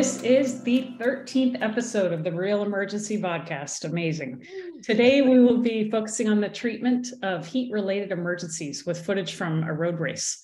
This is the 13th episode of the Reel Emergency Podcast. Amazing. Today, we will be focusing on the treatment of heat related emergencies with footage from a road race.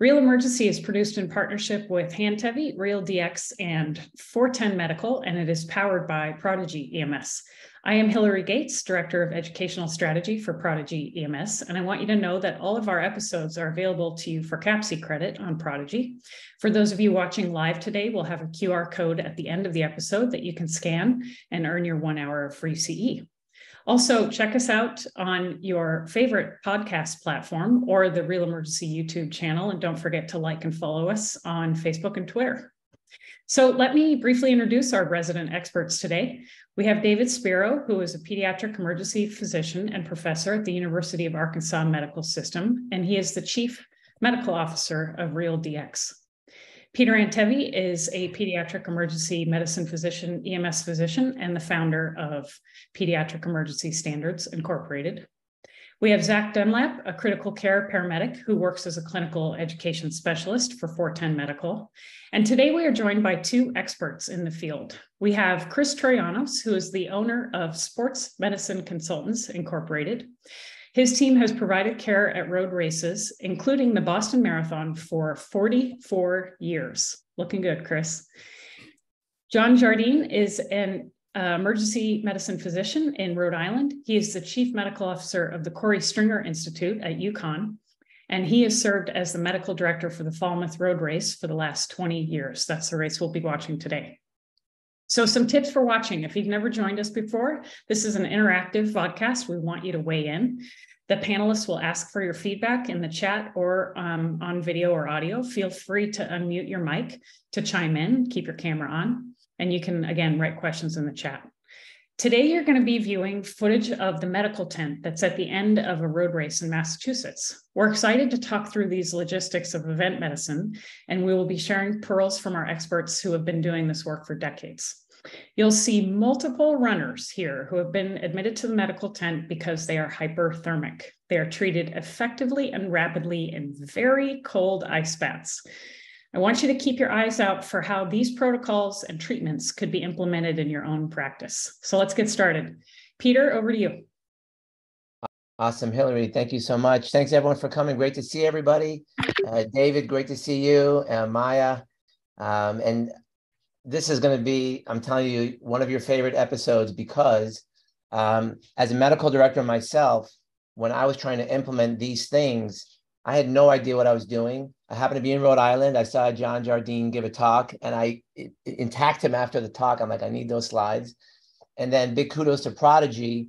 Reel Emergency is produced in partnership with Handtevy, Real DX, and 410 Medical, and it is powered by Prodigy EMS. I am Hillary Gates, Director of Educational Strategy for Prodigy EMS, and I want you to know that all of our episodes are available to you for CAPCE credit on Prodigy. For those of you watching live today, we'll have a QR code at the end of the episode that you can scan and earn your one hour of free CE. Also, check us out on your favorite podcast platform or the Reel Emergency YouTube channel. And don't forget to like and follow us on Facebook and Twitter. So, let me briefly introduce our resident experts today. We have David Spiro, who is a pediatric emergency physician and professor at the University of Arkansas Medical System, and he is the chief medical officer of ReelDx. Peter Antevy is a pediatric emergency medicine physician, EMS physician, and the founder of Pediatric Emergency Standards Incorporated. We have Zach Dunlap, a critical care paramedic who works as a clinical education specialist for 410 Medical. And today we are joined by two experts in the field. We have Chris Troyanos, who is the owner of Sports Medicine Consultants Incorporated. His team has provided care at road races, including the Boston Marathon, for 44 years. Looking good, Chris. John Jardine is an uh, emergency medicine physician in Rhode Island. He is the chief medical officer of the Korey Stringer Institute at UConn, and he has served as the medical director for the Falmouth Road Race for the last 20 years. That's the race we'll be watching today. So, some tips for watching. If you've never joined us before, this is an interactive podcast. We want you to weigh in. The panelists will ask for your feedback in the chat or um, on video or audio. Feel free to unmute your mic to chime in, keep your camera on, and you can, again, write questions in the chat. Today, you're going to be viewing footage of the medical tent that's at the end of a road race in Massachusetts. We're excited to talk through these logistics of event medicine, and we will be sharing pearls from our experts who have been doing this work for decades. You'll see multiple runners here who have been admitted to the medical tent because they are hyperthermic. They are treated effectively and rapidly in very cold ice baths. I want you to keep your eyes out for how these protocols and treatments could be implemented in your own practice. So let's get started. Peter, over to you. Awesome, Hillary. Thank you so much. Thanks everyone for coming. Great to see everybody. Uh, David, great to see you. Uh, Maya, um, and this is going to be, I'm telling you, one of your favorite episodes because um, as a medical director myself, when I was trying to implement these things, I had no idea what I was doing. I happened to be in Rhode Island. I saw John Jardine give a talk, and I intact him after the talk. I'm like, I need those slides. And then big kudos to Prodigy.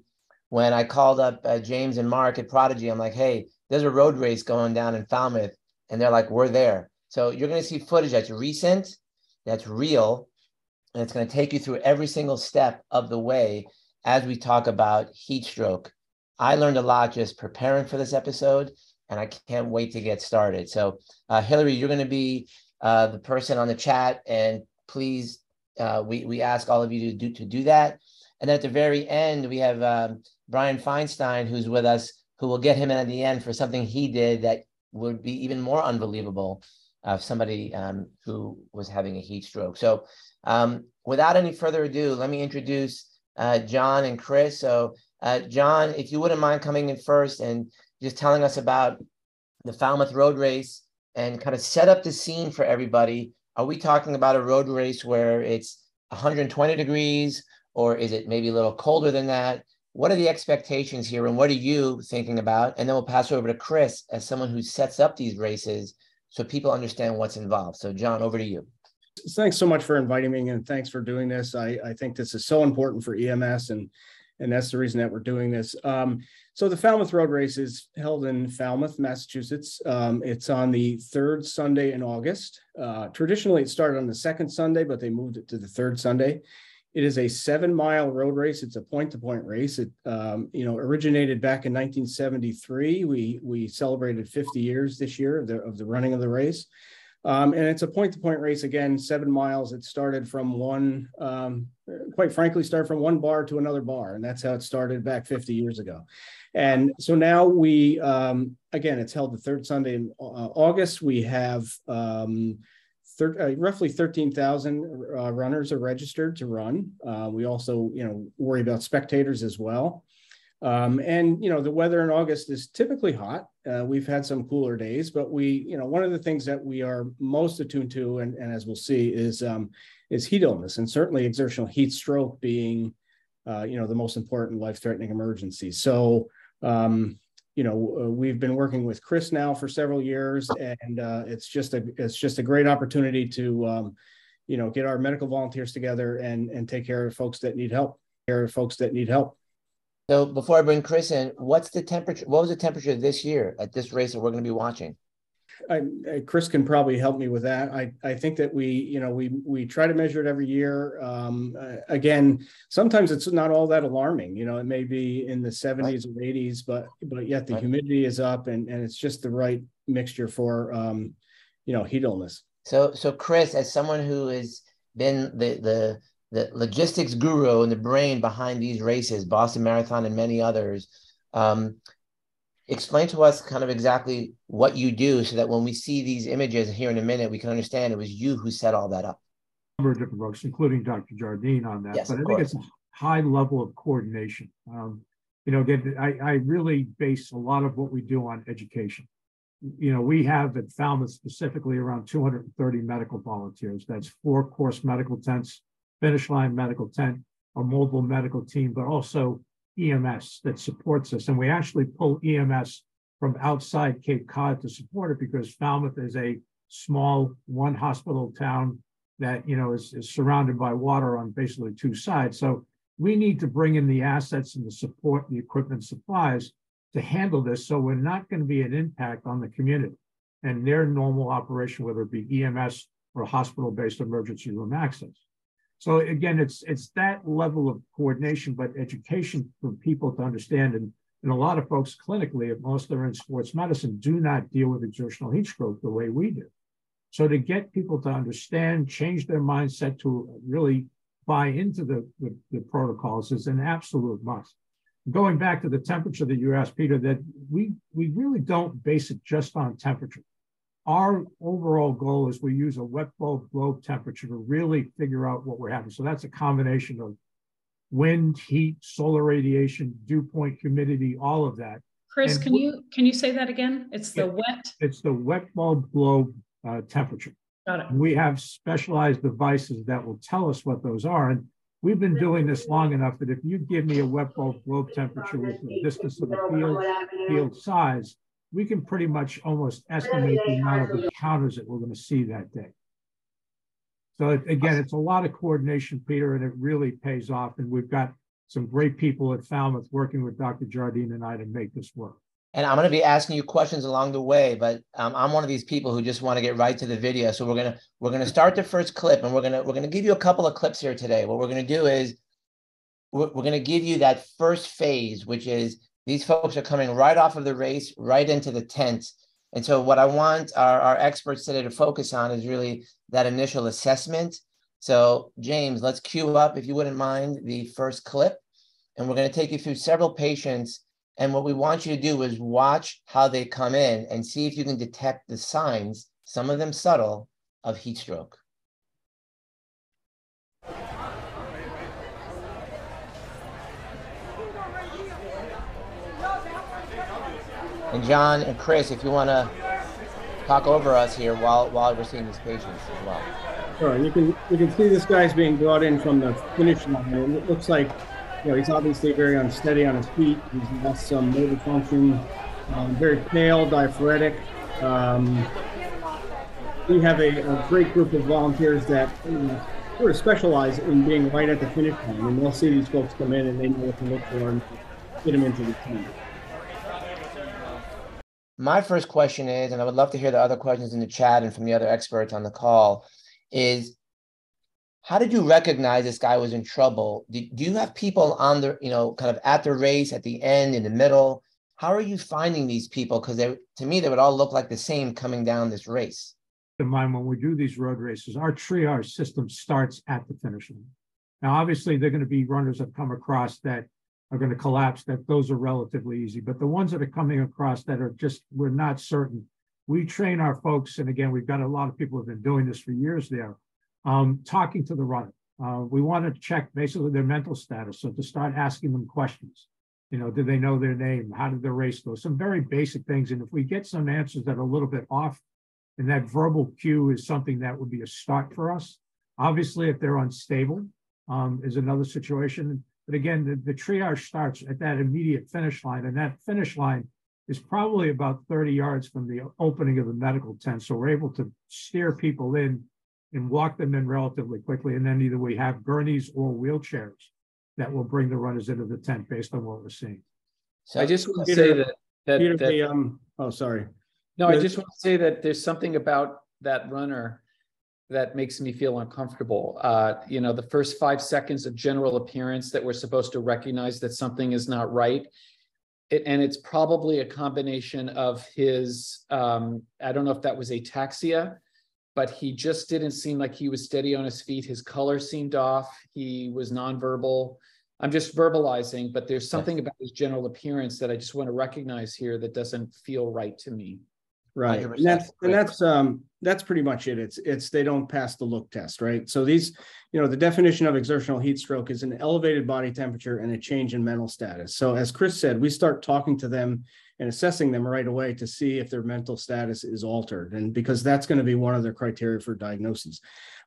When I called up uh, James and Mark at Prodigy, I'm like, hey, there's a road race going down in Falmouth. And they're like, we're there. So you're going to see footage that's recent that's real. And it's going to take you through every single step of the way as we talk about heat stroke. I learned a lot just preparing for this episode, and I can't wait to get started. So, uh, Hillary, you're going to be uh, the person on the chat, and please, uh, we we ask all of you to do to do that. And at the very end, we have um, Brian Feinstein, who's with us, who will get him in at the end for something he did that would be even more unbelievable of somebody um, who was having a heat stroke. So um, without any further ado, let me introduce uh, John and Chris. So uh, John, if you wouldn't mind coming in first and just telling us about the Falmouth Road Race and kind of set up the scene for everybody. Are we talking about a road race where it's 120 degrees or is it maybe a little colder than that? What are the expectations here and what are you thinking about? And then we'll pass over to Chris as someone who sets up these races so people understand what's involved. So, John, over to you. Thanks so much for inviting me and thanks for doing this. I, I think this is so important for EMS and and that's the reason that we're doing this. Um, so the Falmouth Road Race is held in Falmouth, Massachusetts. Um, it's on the third Sunday in August. Uh, traditionally, it started on the second Sunday, but they moved it to the third Sunday. It is a seven-mile road race. It's a point-to-point race. It, um, you know, originated back in 1973. We we celebrated 50 years this year of the of the running of the race, um, and it's a point-to-point race again, seven miles. It started from one, um, quite frankly, started from one bar to another bar, and that's how it started back 50 years ago. And so now we, um, again, it's held the third Sunday in uh, August. We have um, thir- uh, roughly 13,000 uh, runners are registered to run. Uh, we also, you know, worry about spectators as well. Um, and you know, the weather in August is typically hot. Uh, we've had some cooler days, but we, you know, one of the things that we are most attuned to, and, and as we'll see, is um, is heat illness, and certainly exertional heat stroke being, uh, you know, the most important life-threatening emergency. So, um, you know, uh, we've been working with Chris now for several years, and uh, it's just a it's just a great opportunity to, um, you know, get our medical volunteers together and and take care of folks that need help. Care of folks that need help. So before I bring Chris in, what's the temperature? What was the temperature this year at this race that we're going to be watching? I, I, Chris can probably help me with that. I, I think that we, you know, we we try to measure it every year. Um, uh, again, sometimes it's not all that alarming. You know, it may be in the 70s right. or 80s, but but yet the right. humidity is up, and and it's just the right mixture for, um, you know, heat illness. So so Chris, as someone who has been the the the logistics guru and the brain behind these races, Boston Marathon and many others. Um, explain to us kind of exactly what you do so that when we see these images here in a minute, we can understand it was you who set all that up. A number of different folks, including Dr. Jardine on that. Yes, but I think it's a high level of coordination. Um, you know, again, I, I really base a lot of what we do on education. You know, we have at Falmouth specifically around 230 medical volunteers. That's four course medical tents, finish line medical tent, a mobile medical team, but also EMS that supports us. And we actually pull EMS from outside Cape Cod to support it because Falmouth is a small one hospital town that you know is, is surrounded by water on basically two sides. So we need to bring in the assets and the support, the equipment supplies to handle this. So we're not going to be an impact on the community and their normal operation, whether it be EMS or hospital-based emergency room access. So again, it's it's that level of coordination, but education for people to understand. And, and a lot of folks clinically, if most are in sports medicine, do not deal with exertional heat stroke the way we do. So to get people to understand, change their mindset to really buy into the, the, the protocols is an absolute must. Going back to the temperature that you asked, Peter, that we we really don't base it just on temperature our overall goal is we use a wet bulb globe temperature to really figure out what we're having. So that's a combination of wind, heat, solar radiation, dew point, humidity, all of that. Chris, and can you can you say that again? It's the wet. It's the wet bulb globe uh, temperature. Got it. We have specialized devices that will tell us what those are. And we've been doing this long enough that if you give me a wet bulb globe temperature with the distance of the field, field size, we can pretty much almost estimate the amount of encounters that we're going to see that day. So again, it's a lot of coordination, Peter, and it really pays off. And we've got some great people at Falmouth working with Dr. Jardine and I to make this work. And I'm going to be asking you questions along the way, but um, I'm one of these people who just want to get right to the video. So we're gonna we're gonna start the first clip, and we're gonna we're gonna give you a couple of clips here today. What we're gonna do is we're, we're gonna give you that first phase, which is these folks are coming right off of the race, right into the tent. And so, what I want our, our experts today to focus on is really that initial assessment. So, James, let's cue up, if you wouldn't mind, the first clip. And we're going to take you through several patients. And what we want you to do is watch how they come in and see if you can detect the signs, some of them subtle, of heat stroke. And John and Chris, if you want to talk over us here while while we're seeing these patients as well. Sure. You can you can see this guy's being brought in from the finish line. It looks like you know he's obviously very unsteady on his feet. He's lost some motor function. Um, very pale, diaphoretic. Um, we have a, a, great group of volunteers that you know, sort of specialize in being right at the finish line, and they'll see these folks come in and they know what to look for and get them into the team. My first question is, and I would love to hear the other questions in the chat and from the other experts on the call, is how did you recognize this guy was in trouble? Do, do you have people on the, you know, kind of at the race, at the end, in the middle? How are you finding these people? Because to me, they would all look like the same coming down this race. In mind, when we do these road races, our triage system starts at the finish line. Now, obviously, they're going to be runners that come across that are going to collapse, that those are relatively easy. But the ones that are coming across that are just, we're not certain, we train our folks, and again, we've got a lot of people who've been doing this for years there, um, talking to the runner. Uh, we want to check basically their mental status. So to start asking them questions, you know, do they know their name? How did the race go? Some very basic things. And if we get some answers that are a little bit off, and that verbal cue is something that would be a start for us. Obviously, if they're unstable, um, is another situation. But again, the, the triage starts at that immediate finish line, and that finish line is probably about 30 yards from the opening of the medical tent. So we're able to steer people in and walk them in relatively quickly. And then either we have gurneys or wheelchairs that will bring the runners into the tent based on what we're seeing. So I just want to say that that, Peter, that the, um, oh, sorry. no, I just want to say that there's something about that runner that makes me feel uncomfortable. Uh, you know, the first five seconds of general appearance that we're supposed to recognize that something is not right. It, and it's probably a combination of his, um, I don't know if that was ataxia, but he just didn't seem like he was steady on his feet. His color seemed off. He was nonverbal. I'm just verbalizing, but there's something about his general appearance that I just want to recognize here that doesn't feel right to me. Right. And that's and that's um that's pretty much it. It's it's they don't pass the look test, right? So these, you know, the definition of exertional heat stroke is an elevated body temperature and a change in mental status. So as Chris said, we start talking to them and assessing them right away to see if their mental status is altered, and because that's going to be one of their criteria for diagnosis.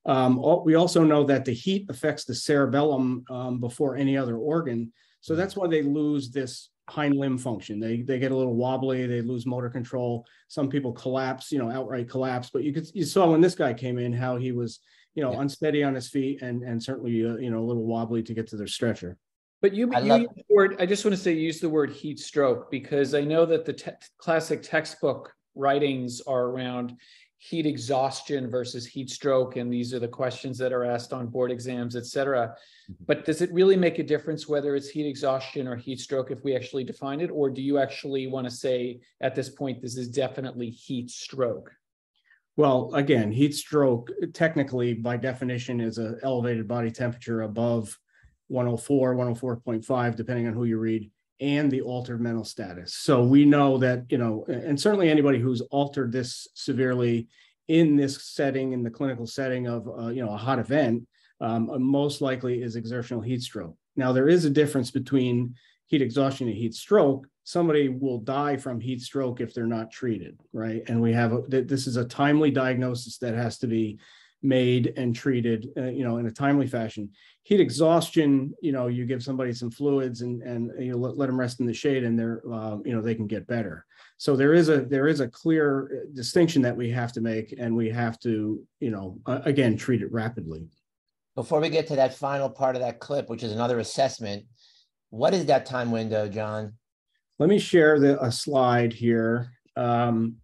Um, we also know that the heat affects the cerebellum um, before any other organ, so that's why they lose this hind limb function. They they get a little wobbly, they lose motor control. Some people collapse, you know, outright collapse. But you could you saw when this guy came in how he was, you know, yeah. unsteady on his feet and and certainly uh, you know a little wobbly to get to their stretcher. But you, I, you the word, I just want to say use the word heat stroke because I know that the te- classic textbook writings are around heat exhaustion versus heat stroke and these are the questions that are asked on board exams et cetera. Mm-hmm. but does it really make a difference whether it's heat exhaustion or heat stroke if we actually define it or do you actually want to say at this point this is definitely heat stroke? Well again heat stroke technically by definition is an elevated body temperature above 104 104.5 depending on who you read and the altered mental status. So we know that, you know, and certainly anybody who's altered this severely in this setting, in the clinical setting of, uh, you know, a hot event, um, uh, most likely is exertional heat stroke. Now, there is a difference between heat exhaustion and heat stroke. Somebody will die from heat stroke if they're not treated, right? And we have, a, this is a timely diagnosis that has to be made and treated, uh, you know, in a timely fashion. Heat exhaustion, you know, you give somebody some fluids and and you know, let, let them rest in the shade, and they're, uh, you know, they can get better. So there is a there is a clear uh, distinction that we have to make, and we have to, you know, uh, again, treat it rapidly. Before we get to that final part of that clip, which is another assessment, what is that time window, John? Let me share the, a slide here. Um,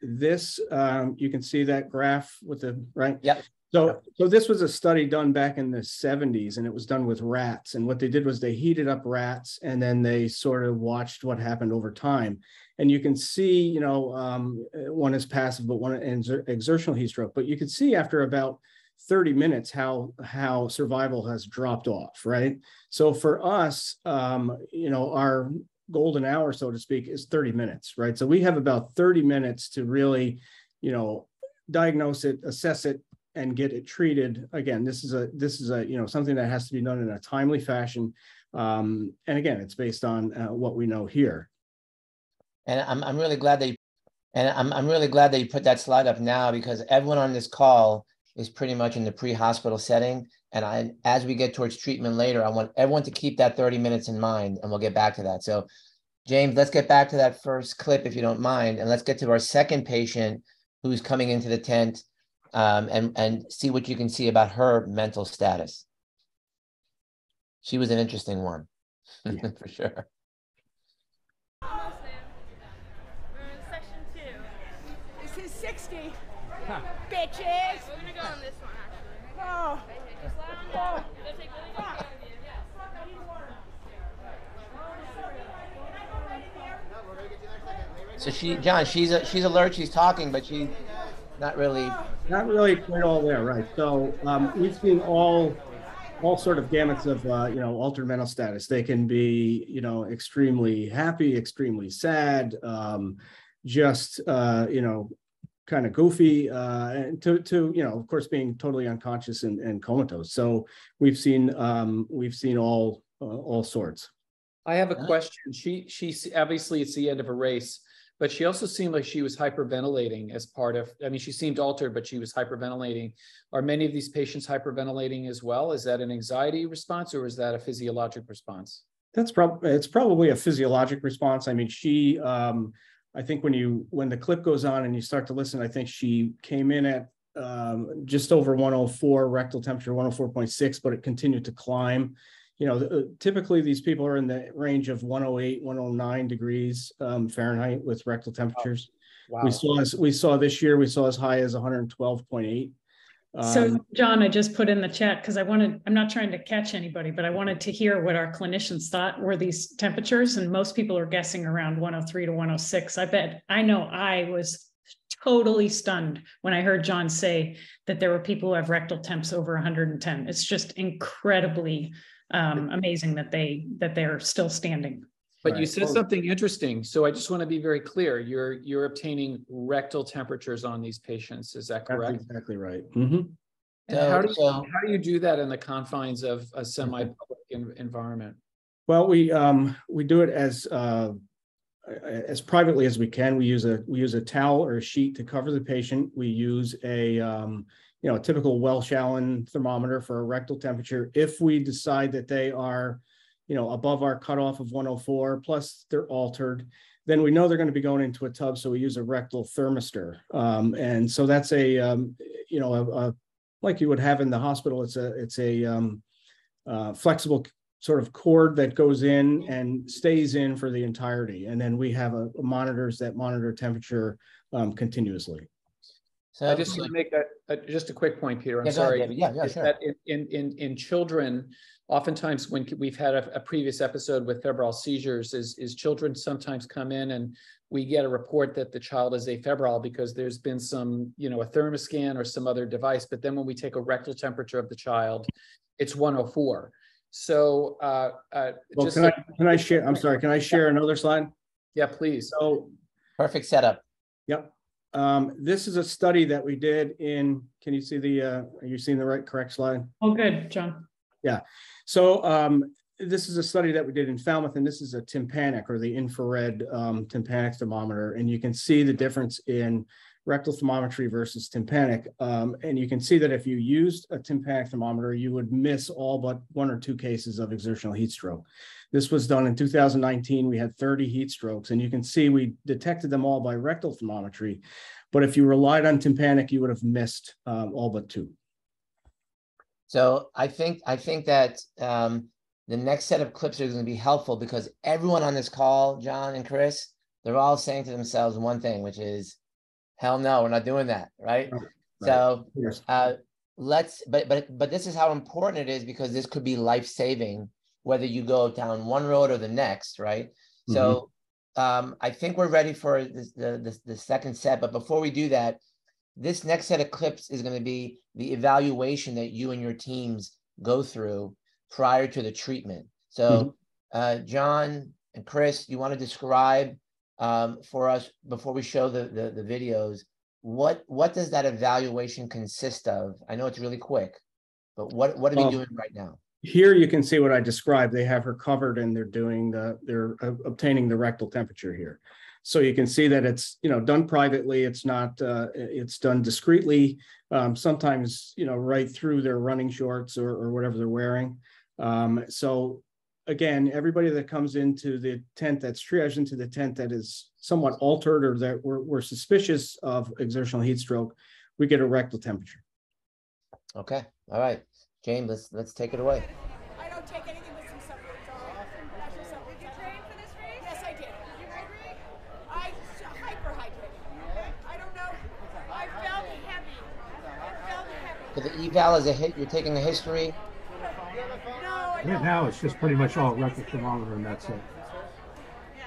this, um, you can see that graph with the, right? Yep. So, so this was a study done back in the 70s and it was done with rats. And what they did was they heated up rats and then they sort of watched what happened over time. And you can see, you know, um, one is passive, but one is exertional heat stroke. But you can see after about 30 minutes how how survival has dropped off, right? So for us, um, you know, our golden hour, so to speak, is 30 minutes, right? So we have about 30 minutes to really, you know, diagnose it, assess it, and get it treated. Again, this is a this is a you know something that has to be done in a timely fashion. Um, and again, it's based on uh, what we know here. And I'm I'm really glad that you, and I'm I'm really glad that you put that slide up now because everyone on this call is pretty much in the pre-hospital setting. And I, as we get towards treatment later, I want everyone to keep that 30 minutes in mind and we'll get back to that. So James, let's get back to that first clip if you don't mind. And let's get to our second patient who's coming into the tent um, and, and see what you can see about her mental status. She was an interesting one, yeah. for sure. This is 60. Huh. Bitches! We're gonna go on this one actually. Oh. oh. So she, John, she's a, she's alert. She's talking, but she's not really. Not really quite all there, right? So um, we've seen all, all sort of gamuts of uh, you know altered mental status. They can be you know extremely happy, extremely sad. Um, just uh, you know kind of goofy uh, and to to you know of course being totally unconscious and, and comatose. So we've seen um, we've seen all uh, all sorts. I have a question. She she obviously it's the end of a race, but she also seemed like she was hyperventilating as part of. I mean, she seemed altered, but she was hyperventilating. Are many of these patients hyperventilating as well? Is that an anxiety response or is that a physiologic response? That's probably it's probably a physiologic response. I mean, she um, I think when you when the clip goes on and you start to listen, I think she came in at um, just over 104 rectal temperature, 104.6, but it continued to climb. You know, uh, typically these people are in the range of 108, 109 degrees um, Fahrenheit with rectal temperatures. Wow. We saw we saw this year we saw as high as 112.8 so um, John, I just put in the chat because I wanted, I'm not trying to catch anybody, but I wanted to hear what our clinicians thought were these temperatures. And most people are guessing around 103 to 106. I bet, I know I was totally stunned when I heard John say that there were people who have rectal temps over 110. It's just incredibly um, amazing that they, that they're still standing. But right. you said something interesting. So I just want to be very clear. You're you're obtaining rectal temperatures on these patients. Is that correct? That's exactly right. Mm-hmm. And so, how do you so, how do you do that in the confines of a semi-public environment? Well, we um, we do it as uh, as privately as we can. We use a we use a towel or a sheet to cover the patient. We use a um, you know a typical Welch Allyn thermometer for a rectal temperature. If we decide that they are you know, above our cutoff of 104, plus they're altered, then we know they're going to be going into a tub. So we use a rectal thermistor. Um, and so that's a, um, you know, a, a, like you would have in the hospital. It's a, it's a um, uh, flexible sort of cord that goes in and stays in for the entirety. And then we have a, a monitors that monitor temperature um, continuously. So I just want to make a, a, just a quick point, Peter. I'm yeah, sorry. Ahead, yeah, yeah, sure. That in, in, in children, oftentimes when we've had a, a, previous episode with febrile seizures is, is children sometimes come in and we get a report that the child is afebrile because there's been some, you know, a thermoscan or some other device. But then when we take a rectal temperature of the child, it's 104. So uh, uh, well, can, like, I, can I share? I'm sorry, can I share another slide? Yeah, please. So perfect setup. Yep. Um, this is a study that we did in, can you see the, uh, are you seeing the right correct slide? Oh, good, John. Yeah. So um, this is a study that we did in Falmouth, and this is a tympanic or the infrared um, tympanic thermometer. And you can see the difference in rectal thermometry versus tympanic. Um, and you can see that if you used a tympanic thermometer, you would miss all but one or two cases of exertional heat stroke. This was done in 2019. We had 30 heat strokes, and you can see we detected them all by rectal thermometry. But if you relied on tympanic, you would have missed um, all but two. So I think I think that um, the next set of clips are going to be helpful because everyone on this call, John and Chris, they're all saying to themselves one thing, which is, "Hell no, we're not doing that." Right. right. So yes. uh, let's. But but but this is how important it is because this could be life saving whether you go down one road or the next. Right. Mm-hmm. So um, I think we're ready for this, the, the the second set. But before we do that, this next set of clips is going to be the evaluation that you and your teams go through prior to the treatment. So, mm-hmm. uh, John and Chris, you want to describe um, for us before we show the, the, the videos what what does that evaluation consist of? I know it's really quick, but what what are we doing right now? Here you can see what I described. They have her covered and they're doing the they're uh, obtaining the rectal temperature here. So you can see that it's you know done privately. It's not uh, it's done discreetly. Um, sometimes you know right through their running shorts or, or whatever they're wearing. Um, so again, everybody that comes into the tent that's triaged into the tent that is somewhat altered or that we're, we're suspicious of exertional heat stroke, we get a rectal temperature. Okay. All right. James, let's let's take it away. I don't take anything with some supplements. Did you train for this race? Yes, I did. You hydrate? I hyperhydrated. I don't know. I felt heavy. I felt heavy. For the eval as a hit, you're taking the history. Right now, it's just pretty much all rectal thermometer, and that's it.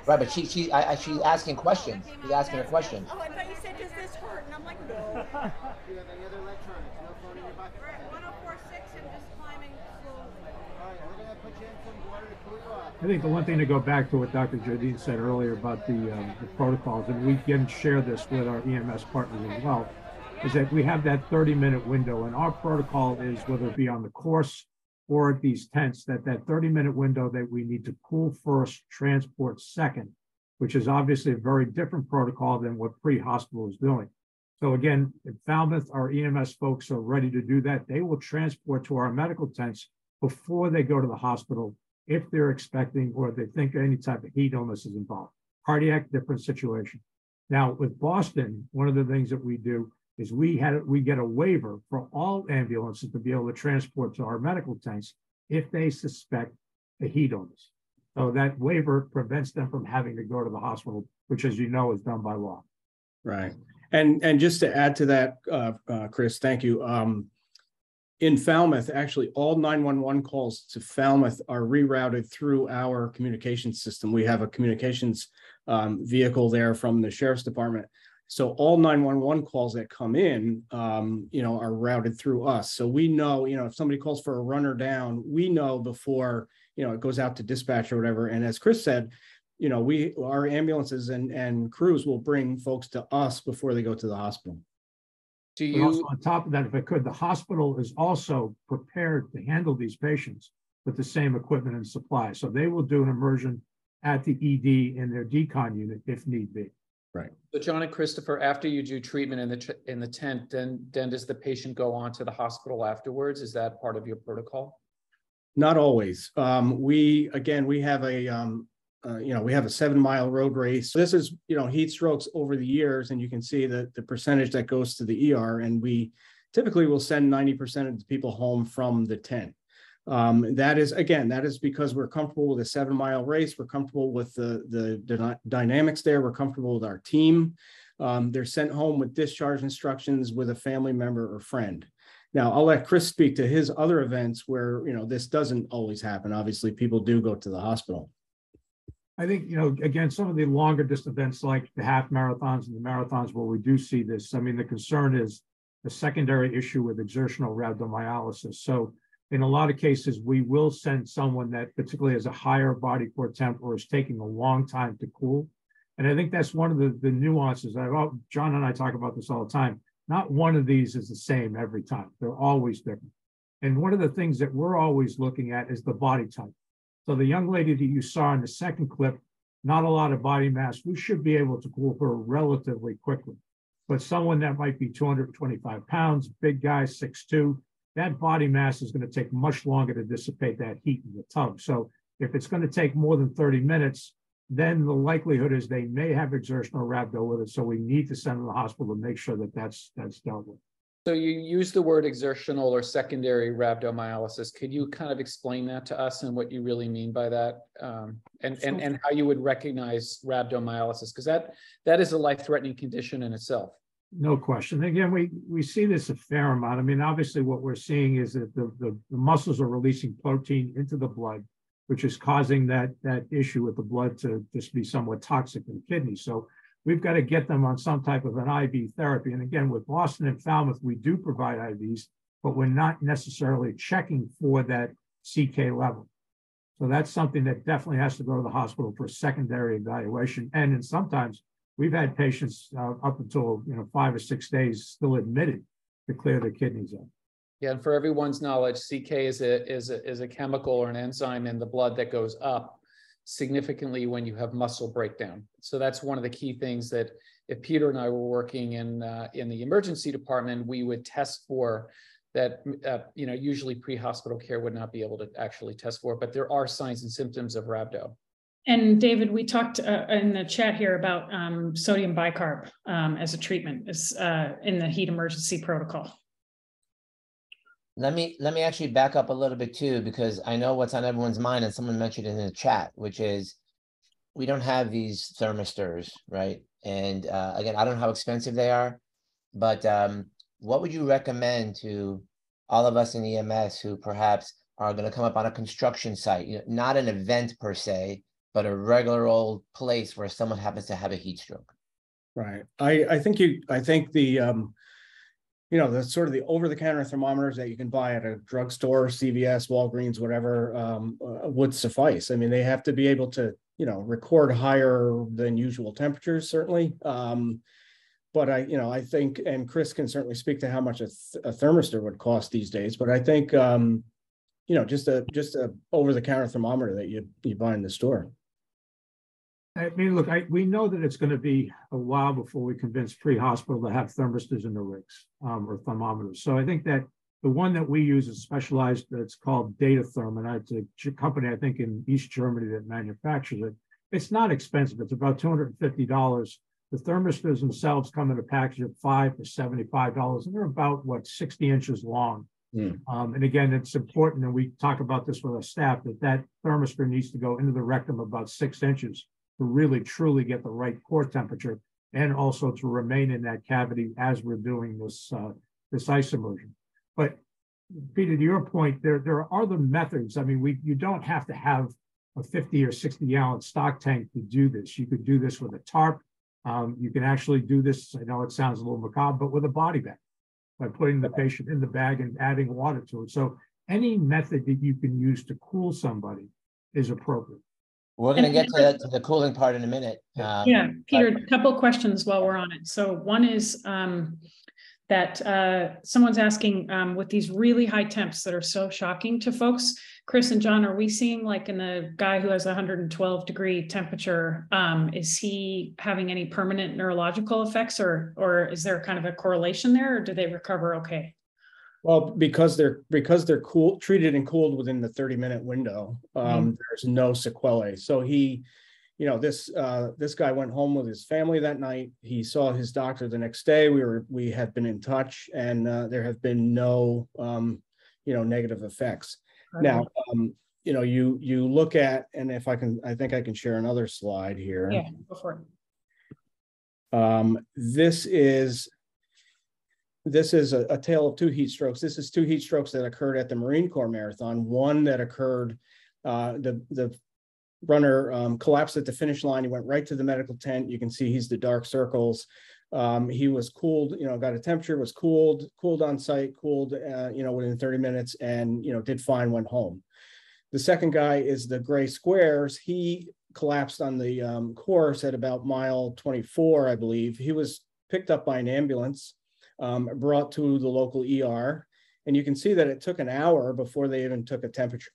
Right, but she she I, I, she's asking questions. She's asking a question. Oh, I thought you said, "Does this hurt?" And I'm like, "No." Do you have any other electronics? No phone in your pocket. We're at 104.6 and just climbing slowly. All right, we're gonna put you in some water to cool off. I think the one thing to go back to what Dr. Jardine said earlier about the, um, the protocols, and we can share this with our EMS partners as well, is that we have that 30 minute window and our protocol is whether it be on the course or at these tents, that that 30 minute window that we need to cool first, transport second, which is obviously a very different protocol than what pre-hospital is doing. So again, if Falmouth, our EMS folks are ready to do that, they will transport to our medical tents before they go to the hospital if they're expecting or they think any type of heat illness is involved. Cardiac, different situation. Now with Boston, one of the things that we do is we had we get a waiver for all ambulances to be able to transport to our medical tanks if they suspect a heat illness. So that waiver prevents them from having to go to the hospital, which, as you know, is done by law. Right. And and just to add to that, uh, uh, Chris, thank you. Um, in Falmouth, actually, all 911 calls to Falmouth are rerouted through our communications system. We have a communications um, vehicle there from the sheriff's department. So all 911 calls that come in, um, you know, are routed through us. So we know, you know, if somebody calls for a runner down, we know before, you know, it goes out to dispatch or whatever. And as Chris said, you know, we our ambulances and and crews will bring folks to us before they go to the hospital. Do you also, on top of that, if I could, the hospital is also prepared to handle these patients with the same equipment and supplies. So they will do an immersion at the ED in their decon unit if need be. Right. So John and Christopher, after you do treatment in the in the tent, then then does the patient go on to the hospital afterwards? Is that part of your protocol? Not always. Um, we again, we have a um, uh, you know, we have a seven mile road race. This is, you know, heat strokes over the years, and you can see that the percentage that goes to the ER. And we typically will send 90% of the people home from the tent. Um, that is, again, that is because we're comfortable with a seven mile race. We're comfortable with the, the, dynamics there. We're comfortable with our team. Um, they're sent home with discharge instructions with a family member or friend. Now, I'll let Chris speak to his other events where, you know, this doesn't always happen. Obviously, people do go to the hospital. I think, you know, again, some of the longer distance events like the half marathons and the marathons where we do see this, I mean, the concern is the secondary issue with exertional rhabdomyolysis. So in a lot of cases, we will send someone that particularly has a higher body core temp or is taking a long time to cool. And I think that's one of the, the nuances. I, John and I talk about this all the time. Not one of these is the same every time. They're always different. And one of the things that we're always looking at is the body type. So the young lady that you saw in the second clip, not a lot of body mass. We should be able to cool her relatively quickly. But someone that might be 225 pounds, big guy, 6'2, that body mass is going to take much longer to dissipate that heat in the tub. So if it's going to take more than 30 minutes, then the likelihood is they may have exertional rhabdo with it. So we need to send them to the hospital to make sure that that's, that's dealt with. So you use the word exertional or secondary rhabdomyolysis. Could you kind of explain that to us and what you really mean by that? Um, and, and, and how you would recognize rhabdomyolysis? Because that, that is a life-threatening condition in itself. No question. Again, we, we see this a fair amount. I mean, obviously what we're seeing is that the, the, the muscles are releasing protein into the blood, which is causing that, that issue with the blood to just be somewhat toxic in the kidney. So we've got to get them on some type of an IV therapy. And again, with Boston and Falmouth, we do provide IVs, but we're not necessarily checking for that CK level. So that's something that definitely has to go to the hospital for secondary evaluation. And then sometimes we've had patients uh, up until you know five or six days still admitted to clear their kidneys up. Yeah, and for everyone's knowledge, CK is a is a is a chemical or an enzyme in the blood that goes up significantly when you have muscle breakdown. So that's one of the key things that if Peter and I were working in uh, in the emergency department, we would test for that uh, you know usually pre-hospital care would not be able to actually test for, but there are signs and symptoms of rhabdo. And David, we talked uh, in the chat here about um, sodium bicarb um, as a treatment uh, in the heat emergency protocol. Let me let me actually back up a little bit too because i know what's on everyone's mind and someone mentioned it in the chat which is we don't have these thermistors right? And uh, again i don't know how expensive they are but um, what would you recommend to all of us in ems who perhaps are going to come up on a construction site? You know, not an event per se but a regular old place where someone happens to have a heat stroke right i i think you i think the um you know, the sort of the over-the-counter thermometers that you can buy at a drugstore, CVS, Walgreens, whatever, um, uh, would suffice. I mean, they have to be able to, you know, record higher than usual temperatures, certainly. Um, but I, you know, I think, and Chris can certainly speak to how much a, th- a thermistor would cost these days. But I think, um, you know, just a just a over-the-counter thermometer that you you buy in the store. I mean, look, I, we know that it's going to be a while before we convince pre-hospital to have thermistors in the rigs um, or thermometers. So I think that the one that we use is specialized. That's called Datatherm, and it's a company I think in East Germany that manufactures it. It's not expensive. It's about two hundred and fifty dollars. The thermistors themselves come in a package of five for seventy-five dollars, and they're about what sixty inches long. Mm. Um, and again, it's important, and we talk about this with our staff that that thermistor needs to go into the rectum about six inches to really truly get the right core temperature and also to remain in that cavity as we're doing this uh, this ice immersion. But Peter, to your point, there there are other methods. I mean, we you don't have to have a 50 or 60 gallon stock tank to do this. You could do this with a tarp. Um, you can actually do this. I know it sounds a little macabre, but with a body bag by putting the patient in the bag and adding water to it. So any method that you can use to cool somebody is appropriate. We're going to get to the, to the cooling part in a minute. Um, yeah, Peter, but... a couple questions while we're on it. So one is um, that uh, someone's asking um, with these really high temps that are so shocking to folks, Chris and John, are we seeing like in a guy who has 112 degree temperature, um, is he having any permanent neurological effects or, or is there kind of a correlation there or do they recover okay? Well, because they're because they're cool treated and cooled within the 30 minute window, um, mm-hmm. there's no sequelae. So he, you know, this uh, this guy went home with his family that night. He saw his doctor the next day. We were we had been in touch, and uh, there have been no um, you know negative effects. Right. Now, um, you know, you you look at, and if I can, I think I can share another slide here. Yeah, before. Um, this is this is a, a, tale of two heat strokes. This is two heat strokes that occurred at the Marine Corps Marathon. One that occurred, uh, the the runner um, collapsed at the finish line. He went right to the medical tent. You can see he's the dark circles. Um, he was cooled, you know, got a temperature, was cooled, cooled on site, cooled, uh, you know, within 30 minutes, and you know, did fine, went home. The second guy is the gray squares. He collapsed on the um, course at about mile 24, I believe. He was picked up by an ambulance um, brought to the local ER. And you can see that it took an hour before they even took a temperature.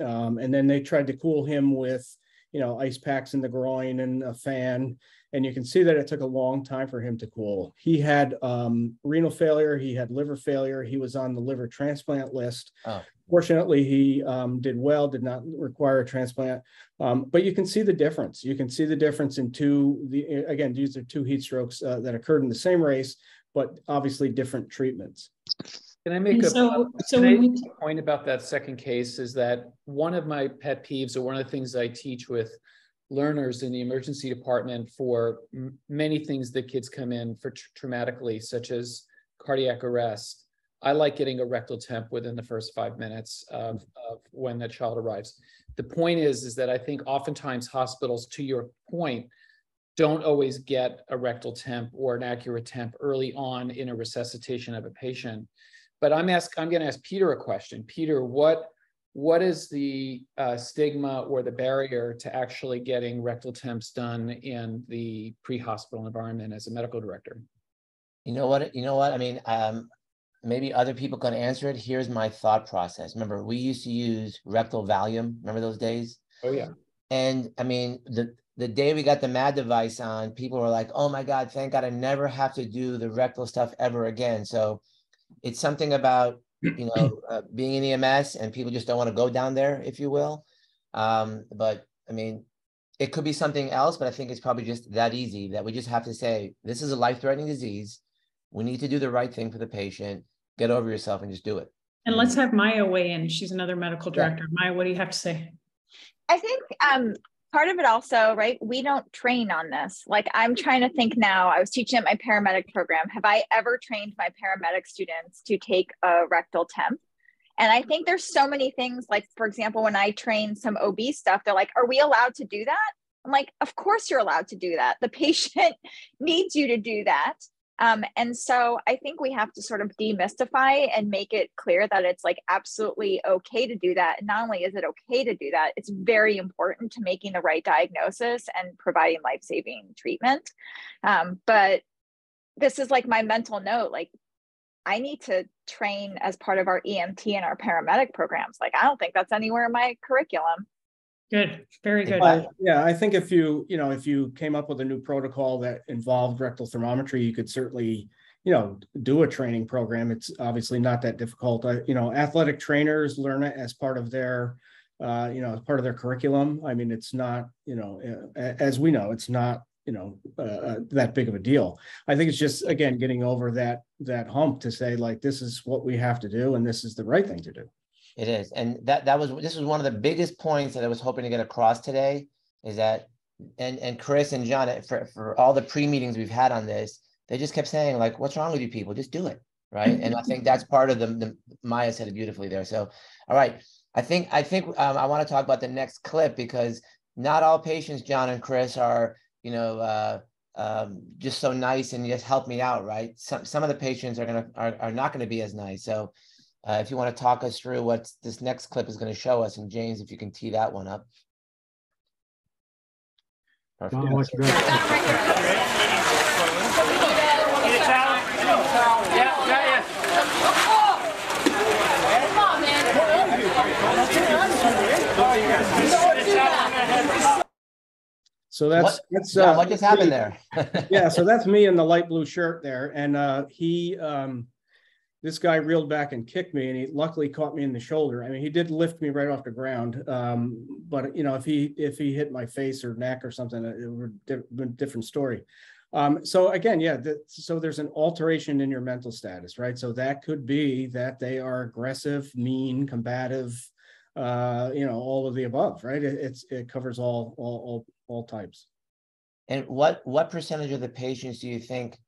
Um, and then they tried to cool him with, you know, ice packs in the groin and a fan. And you can see that it took a long time for him to cool. He had um, renal failure, he had liver failure, he was on the liver transplant list. Oh. Fortunately, he um, did well, did not require a transplant. Um, but you can see the difference. You can see the difference in two, the, again, these are two heat strokes uh, that occurred in the same race but obviously different treatments. Can I make a, so, so we, point about that second case is that one of my pet peeves or one of the things I teach with learners in the emergency department for many things that kids come in for traumatically, such as cardiac arrest. I like getting a rectal temp within the first five minutes of, of when the child arrives. The point is, is that I think oftentimes hospitals, to your point, don't always get a rectal temp or an accurate temp early on in a resuscitation of a patient. But I'm ask, I'm going to ask Peter a question. Peter, what what is the uh, stigma or the barrier to actually getting rectal temps done in the pre-hospital environment as a medical director? You know what? You know what? I mean, um, maybe other people can answer it. Here's my thought process. Remember, we used to use rectal Valium. Remember those days? Oh yeah. And I mean, the the day we got the MAD device on, people were like, oh my God, thank God I never have to do the rectal stuff ever again. So it's something about, you know, uh, being in EMS and people just don't want to go down there, if you will. Um, but I mean, it could be something else, but I think it's probably just that easy that we just have to say, this is a life threatening disease. We need to do the right thing for the patient. Get over yourself and just do it. And let's have Maya weigh in. She's another medical director. Yeah. Maya, what do you have to say? I think um, part of it also, right? We don't train on this. Like I'm trying to think now, I was teaching at my paramedic program. Have I ever trained my paramedic students to take a rectal temp? And I think there's so many things like, for example, when I train some OB stuff, they're like, are we allowed to do that? I'm like, of course you're allowed to do that. The patient needs you to do that. Um, and so I think we have to sort of demystify and make it clear that it's like absolutely okay to do that. And not only is it okay to do that, it's very important to making the right diagnosis and providing life saving treatment. Um, but this is like my mental note like, I need to train as part of our EMT and our paramedic programs. Like, I don't think that's anywhere in my curriculum. Good, very good. yeah, I think if you, you know, if you came up with a new protocol that involved rectal thermometry, you could certainly, you know, do a training program. It's obviously not that difficult. Uh, you know, athletic trainers learn it as part of their, uh, you know, as part of their curriculum. I mean, it's not, you know, as we know, it's not, you know, uh, that big of a deal. I think it's just again getting over that that hump to say like this is what we have to do and this is the right thing to do. It is. And that that was this was one of the biggest points that I was hoping to get across today is that and and Chris and John for, for all the pre-meetings we've had on this, they just kept saying, like, what's wrong with you people? Just do it. Right. and I think that's part of the, the Maya said it beautifully there. So all right. I think I think um, I want to talk about the next clip because not all patients, John and Chris, are, you know, uh, um, just so nice and just help me out, right? Some some of the patients are gonna are, are not gonna be as nice. So uh, if you want to talk us through what this next clip is going to show us, and James, if you can tee that one up. So that's what, that's uh, what just happened there. yeah, so that's me in the light blue shirt there, and uh, he um, this guy reeled back and kicked me and he luckily caught me in the shoulder. I mean, he did lift me right off the ground. Um, but you know, if he, if he hit my face or neck or something, it would be a different story. Um, so again, yeah, the, so there's an alteration in your mental status, right? So that could be that they are aggressive, mean, combative, uh, you know, all of the above, right? It, it's, it covers all, all, all, all types. And what, what percentage of the patients do you think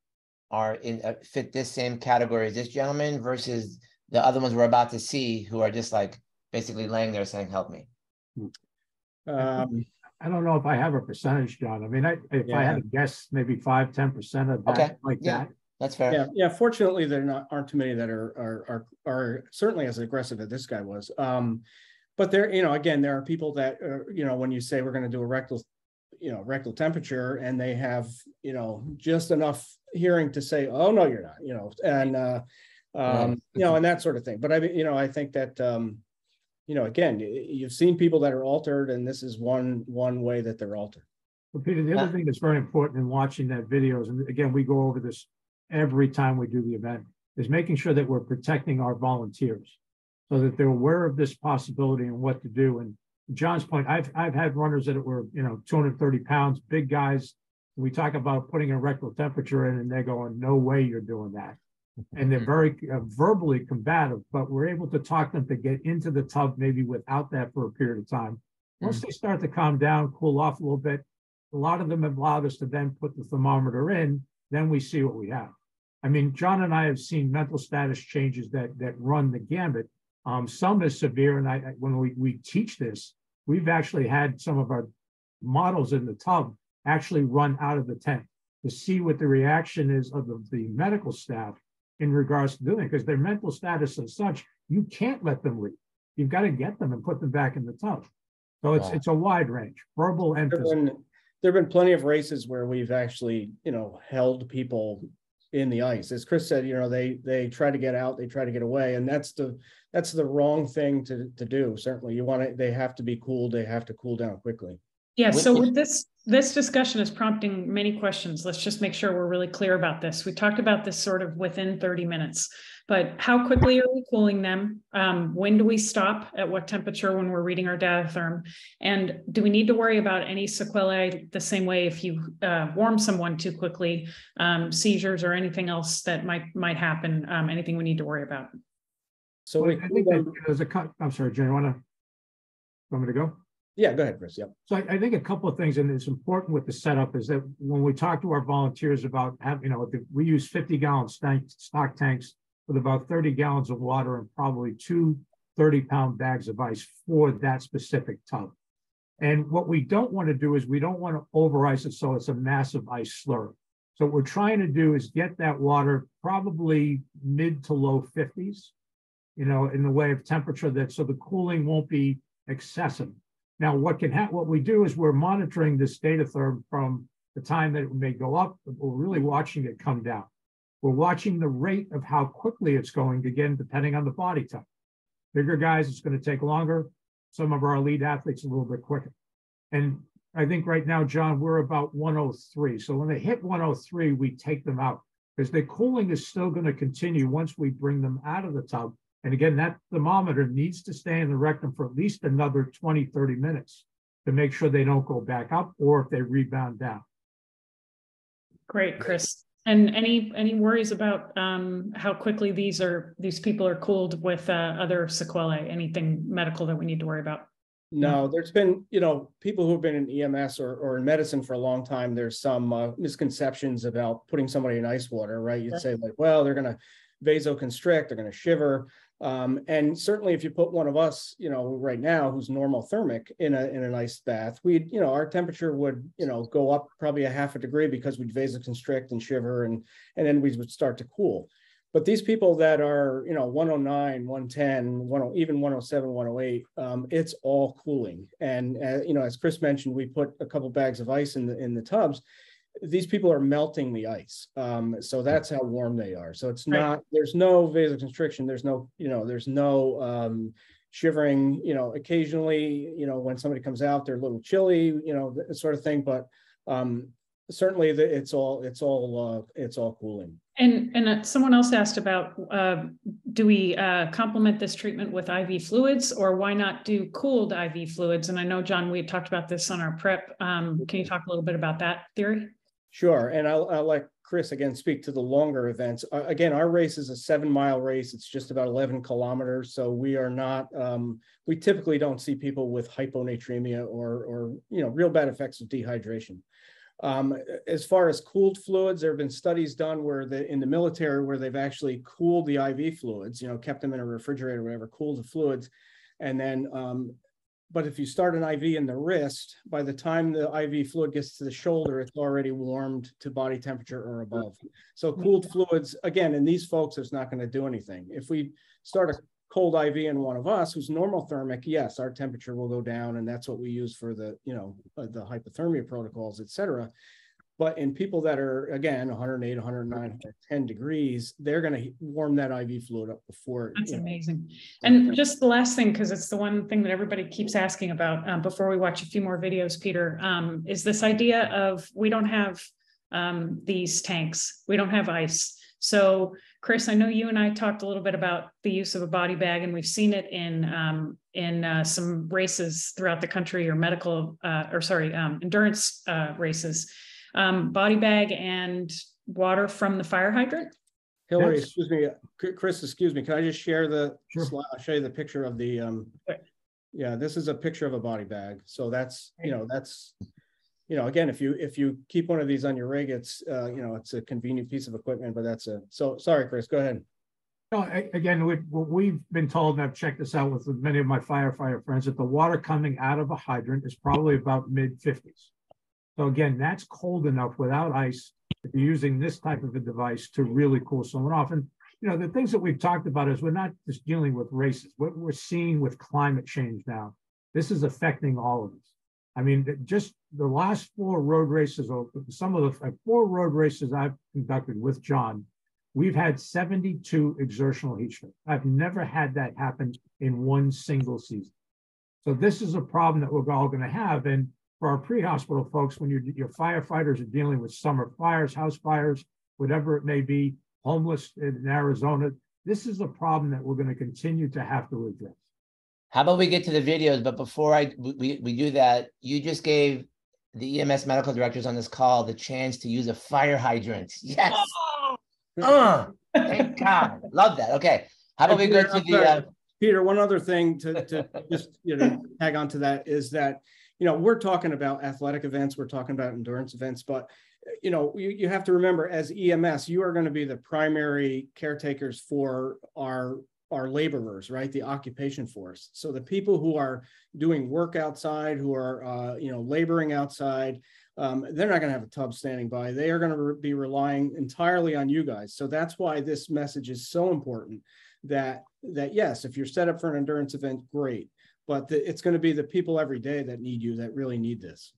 are in uh, fit this same category as this gentleman versus the other ones we're about to see who are just like basically laying there saying, help me? Um, I don't know if I have a percentage, John. I mean, I, if yeah. I had to guess, maybe five, 10% of that, okay. like yeah. that. That's fair. Yeah, yeah. Fortunately, there not aren't too many that are are are are certainly as aggressive as this guy was. Um, but there, you know, again, there are people that are, you know, when you say we're going to do a rectal you know rectal temperature and they have you know just enough hearing to say oh no you're not you know and uh um you know and that sort of thing. But i mean you know i think that um you know again you've seen people that are altered and this is one one way that they're altered. Well peter the other thing that's very important in watching that videos and again we go over this every time we do the event is making sure that we're protecting our volunteers so that they're aware of this possibility and what to do. And John's point, I've I've had runners that were you know 230 pounds, big guys. We talk about putting a rectal temperature in, and they're going, "No way, you're doing that." And they're very uh, verbally combative, but we're able to talk them to get into the tub maybe without that for a period of time. Once mm-hmm. they start to calm down, cool off a little bit, a lot of them have allowed us to then put the thermometer in. Then we see what we have. I mean, John and I have seen mental status changes that that run the gambit um, some is severe, and I, when we, we teach this, we've actually had some of our models in the tub actually run out of the tent to see what the reaction is of the, the medical staff in regards to doing it, because their mental status is such you can't let them leave. You've got to get them and put them back in the tub. So it's wow. it's a wide range, verbal and there have, been, there have been plenty of races where we've actually, you know, held people in the ice. As Chris said, you know, they they try to get out, they try to get away, and that's the that's the wrong thing to to do. Certainly, you want to. They have to be cooled. They have to cool down quickly. Yeah. So with this this discussion is prompting many questions. Let's just make sure we're really clear about this. We talked about this sort of within 30 minutes, but how quickly are we cooling them? Um, when do we stop? At what temperature when we're reading our DataTherm? And do we need to worry about any sequelae the same way if you uh, warm someone too quickly, um, seizures or anything else that might might happen? Um, anything we need to worry about? So well, we, I think that there's a cut. I'm sorry, Jen. You want to want me to go? Yeah, go ahead, Chris. Yep. So I, I, think a couple of things, and it's important with the setup, is that when we talk to our volunteers about having, you know, we use 50 gallon stock tanks with about 30 gallons of water and probably two 30 pound bags of ice for that specific tub. And what we don't want to do is we don't want to over ice it so it's a massive ice slurry. So what we're trying to do is get that water probably mid to low 50s, you know, in the way of temperature that so the cooling won't be excessive. Now, what can happen, what we do is we're monitoring this DataTherm from the time that it may go up, we're really watching it come down. We're watching the rate of how quickly it's going, again, depending on the body type. Bigger guys, it's going to take longer. Some of our elite athletes a little bit quicker. And I think right now, John, we're about 103. So when they hit 103, we take them out because the cooling is still going to continue once we bring them out of the tub. And again, that thermometer needs to stay in the rectum for at least another 20, 30 minutes to make sure they don't go back up or if they rebound down. Great, Chris. And any any worries about um, how quickly these are these people are cooled with uh, other sequelae? Anything medical that we need to worry about? No, there's been, you know, people who've been in EMS or, or in medicine for a long time, there's some uh, misconceptions about putting somebody in ice water, right? You'd say like, well, they're going to vasoconstrict, they're going to shiver. Um, and certainly if you put one of us, you know, right now who's normothermic in a in an ice bath, we'd, you know, our temperature would, you know, go up probably a half a degree because we'd vasoconstrict and shiver and and then we would start to cool. But these people that are, you know, 109, 110, 10, even 107, 108, um, it's all cooling. And, uh, you know, as Chris mentioned, we put a couple bags of ice in the, in the tubs. These people are melting the ice. Um, so that's how warm they are. So it's not, there's no vasoconstriction. There's no, you know, there's no um, shivering, you know, occasionally, you know, when somebody comes out, they're a little chilly, you know, sort of thing. But um, certainly the, it's all, it's all, uh, it's all cooling. And and uh, someone else asked about uh, do we uh, complement this treatment with IV fluids or why not do cooled IV fluids? And I know John, we had talked about this on our prep. Um, can you talk a little bit about that theory? Sure, and I'll, I'll let Chris again speak to the longer events. Uh, again, our race is a seven mile race. It's just about 11 kilometers. So we are not, um, we typically don't see people with hyponatremia or, or, you know, real bad effects of dehydration. Um, as far as cooled fluids, there have been studies done where the in the military where they've actually cooled the IV fluids, you know, kept them in a refrigerator, or whatever, cooled the fluids, and then. Um, but if you start an IV in the wrist, by the time the IV fluid gets to the shoulder, it's already warmed to body temperature or above. So cooled fluids, again, in these folks, it's not going to do anything. If we start a cold IV in one of us who's normothermic, yes, our temperature will go down, and that's what we use for the you know uh, the hypothermia protocols, et cetera. But in people that are again 108, 109, 110 degrees, they're going to warm that IV fluid up before. That's amazing. And just the last thing, because it's the one thing that everybody keeps asking about um, before we watch a few more videos, Peter, um, is this idea of we don't have um, these tanks, we don't have ice. So Chris, I know you and I talked a little bit about the use of a body bag, and we've seen it in um, in uh, some races throughout the country, or medical, uh, or sorry, um, endurance uh, races. Um, body bag and water from the fire hydrant. Hillary, yes. excuse me, Chris, excuse me. Can I just share the sure. slide? I'll show you the picture of the. Um, yeah, this is a picture of a body bag. So that's you know that's you know, again, if you if you keep one of these on your rig, it's uh, you know it's a convenient piece of equipment. But that's a so sorry, Chris. Go ahead. No, again, we, we've been told, and I've checked this out with many of my firefighter friends, that the water coming out of a hydrant is probably about mid 50s. So again, that's cold enough without ice if you're using this type of a device to really cool someone off. And you know, the things that we've talked about is we're not just dealing with races. What we're seeing with climate change now, this is affecting all of us. I mean, just the last four road races, or some of the uh, four road races I've conducted with John, we've had 72 exertional heat stroke. I've never had that happen in one single season. So this is a problem that we're all going to have. And for our pre-hospital folks, when your firefighters are dealing with summer fires, house fires, whatever it may be, homeless in Arizona, this is a problem that we're going to continue to have to address. How about we get to the videos? But before I we, we do that, you just gave the EMS medical directors on this call the chance to use a fire hydrant. Yes. Oh, uh, thank God. Love that. Okay. How about we go to the uh, Peter, one other thing to, to just you know tag on to that is that you know we're talking about athletic events, we're talking about endurance events, but you know you, you have to remember as EMS, you are going to be the primary caretakers for our our laborers, right? The occupation force. So the people who are doing work outside, who are uh, you know laboring outside, um, they're not going to have a tub standing by. They are going to re- be relying entirely on you guys. So that's why this message is so important. That that yes, if you're set up for an endurance event, great, but the, it's going to be the people every day that need you that really need this.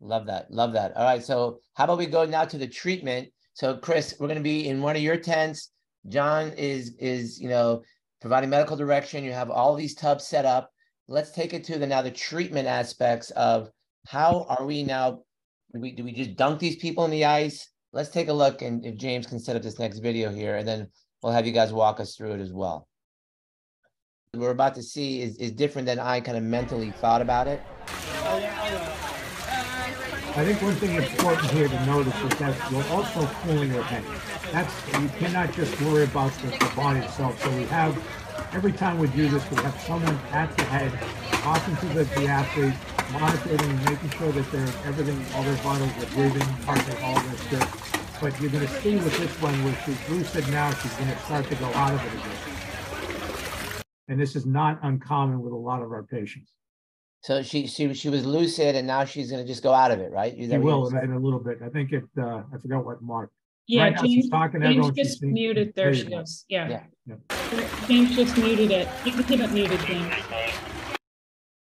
Love that. Love that. All right. So how about we go now to the treatment? So Chris, we're going to be in one of your tents. John is is you know providing medical direction. You have all these tubs set up. Let's take it to the now the treatment aspects of how are we now? Do we do we just dunk these people in the ice? Let's take a look, and if James can set up this next video here, and then we'll have you guys walk us through it as well. We're about to see is is different than I kind of mentally thought about it. I think one thing important here to notice is that we're also cooling our head. That's you cannot just worry about the, the body itself. So we have every time we do this, we have someone at the head talking to the, the athlete, monitoring, making sure that they're everything, all their vitals, are breathing, heart rate, all that's good. But you're going to see with this one, where she's lucid now, she's going to start to go out of it again. And this is not uncommon with a lot of our patients. So she she she was lucid, and now she's going to just go out of it, right? You will in, in a little bit. I think it. Uh, I forgot what Mark. Yeah, right James, talking, James just muted. There she goes. Yeah. yeah. yeah. James just muted it. You can keep it muted, James.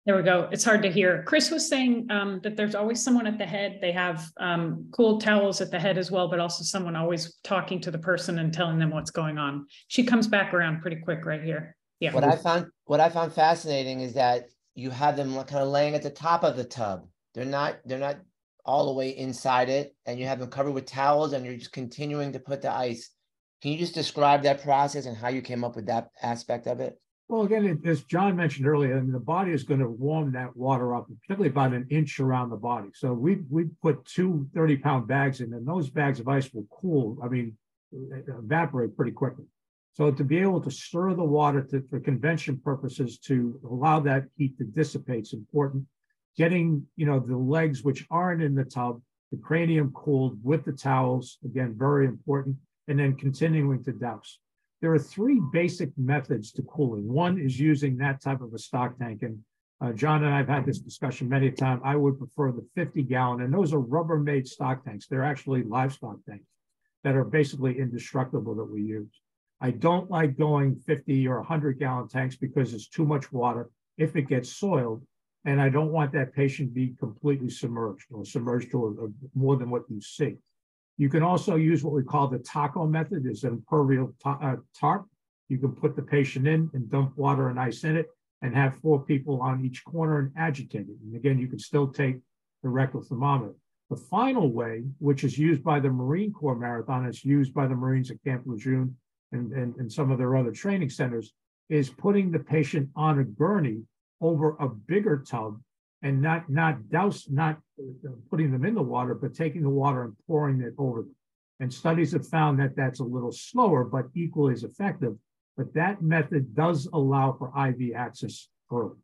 There we go. It's hard to hear. Chris was saying um, that there's always someone at the head. They have um, cool towels at the head as well, but also someone always talking to the person and telling them what's going on. She comes back around pretty quick right here. Yeah. What I found what I found fascinating is that you have them kind of laying at the top of the tub. They're not they're not all the way inside it, and you have them covered with towels, and you're just continuing to put the ice. Can you just describe that process and how you came up with that aspect of it? Well, again, as John mentioned earlier, I mean, the body is going to warm that water up, particularly about an inch around the body. So we we put two 30 pound bags in, and those bags of ice will cool. I mean, evaporate pretty quickly. So to be able to stir the water to, for convection purposes to allow that heat to dissipate is important. Getting, you know, the legs which aren't in the tub, the cranium cooled with the towels, again, very important, and then continuing to douse. There are three basic methods to cooling. One is using that type of a stock tank. And uh, John and I have had this discussion many times. I would prefer the 50 gallon, and those are Rubbermaid stock tanks. They're actually livestock tanks that are basically indestructible that we use. I don't like going 50 or 100 gallon tanks because it's too much water if it gets soiled. And I don't want that patient to be completely submerged or submerged to more than what you see. You can also use what we call the taco method, is an impermeable uh, tarp. You can put the patient in and dump water and ice in it and have four people on each corner and agitate it. And again, you can still take the rectal thermometer. The final way, which is used by the Marine Corps Marathon, is used by the Marines at Camp Lejeune and, and, and some of their other training centers is putting the patient on a gurney over a bigger tub and not not douse not uh, putting them in the water but taking the water and pouring it over them. And studies have found that that's a little slower but equally as effective. But that method does allow for iv access early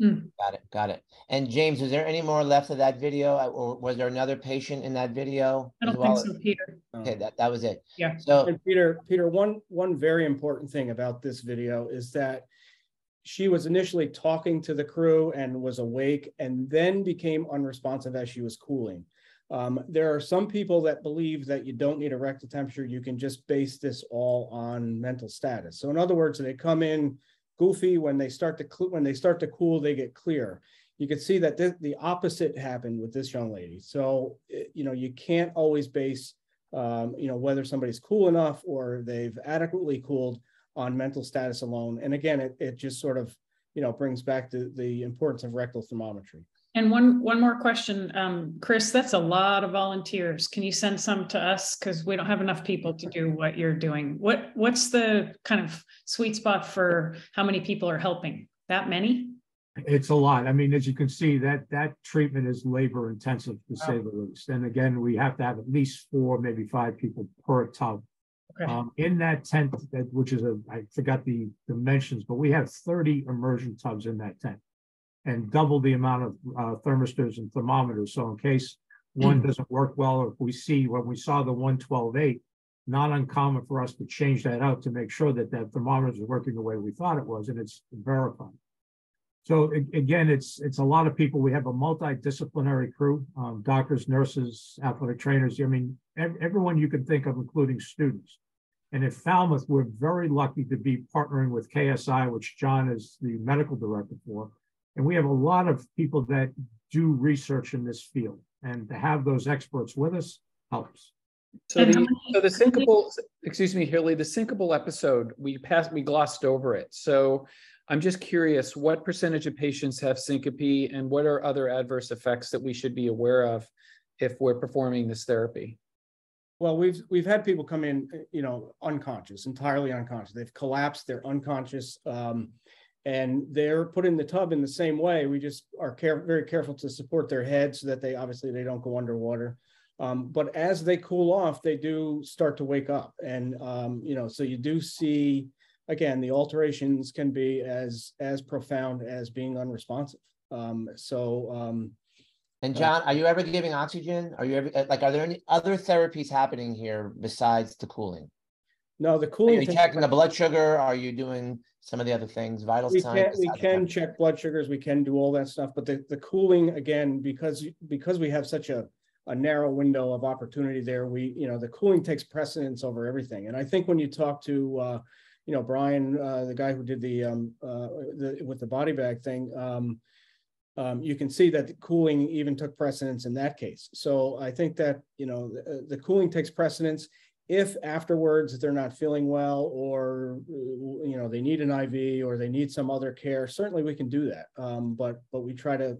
Mm. Got it. Got it. And James, is there any more left of that video, or was there another patient in that video? I don't well? think so, Peter. Okay, that, that was it. Yeah. So, and Peter, Peter, one one very important thing about this video is that she was initially talking to the crew and was awake, and then became unresponsive as she was cooling. Um, there are some people that believe that you don't need a rectal temperature. You can just base this all on mental status. So, in other words, they come in goofy. When they start to when they start to cool, they get clear. You can see that th- the opposite happened with this young lady. So eh, you know you can't always base um, you know whether somebody's cool enough or they've adequately cooled on mental status alone. And again, it, it just sort of you know brings back the, the importance of rectal thermometry. And one one more question, um, Chris. That's a lot of volunteers. Can you send some to us because we don't have enough people to do what you're doing? What what's the kind of sweet spot for how many people are helping? That many? It's a lot. I mean, as you can see, that that treatment is labor intensive to say the least. And again, we have to have at least four, maybe five people per tub. Okay. Um, in that tent, that, which is a I forgot the dimensions, but we have 30 immersion tubs in that tent and double the amount of uh, thermistors and thermometers. So in case one mm. doesn't work well, or if we see when we saw the 112.8, not uncommon for us to change that out to make sure that that thermometer is working the way we thought it was, and it's verified. So again, it's it's a lot of people. We have a multidisciplinary crew: um, doctors, nurses, athletic trainers. I mean, ev everyone you can think of, including students. And at Falmouth, we're very lucky to be partnering with KSI, which John is the medical director for. And we have a lot of people that do research in this field. And to have those experts with us helps. So the so the syncopal, excuse me, Hilly, the syncopal episode, we passed, we glossed over it. So I'm just curious, what percentage of patients have syncope and what are other adverse effects that we should be aware of if we're performing this therapy? Well, we've we've had people come in, you know, unconscious, entirely unconscious. They've collapsed, they're unconscious, um, and they're put in the tub in the same way. We just are care, very careful to support their head so that they obviously they don't go underwater. Um, but as they cool off, they do start to wake up, and um, you know, so you do see again the alterations can be as as profound as being unresponsive. Um, so. Um, and John, are you ever giving oxygen? Are you ever like? Are there any other therapies happening here besides the cooling? No, the cooling. Are you checking the blood sugar? Are you doing some of the other things, vital we signs? Can, we can check blood sugars. We can do all that stuff, but the, the cooling again because because we have such a a narrow window of opportunity there. We, you know, the cooling takes precedence over everything. And I think when you talk to, uh, you know, Brian, uh, the guy who did the, um, uh, the with the body bag thing, um, um, you can see that the cooling even took precedence in that case. So I think that, you know, the, the cooling takes precedence. If afterwards they're not feeling well or, you know, they need an IV or they need some other care, certainly we can do that. Um, but, but we try to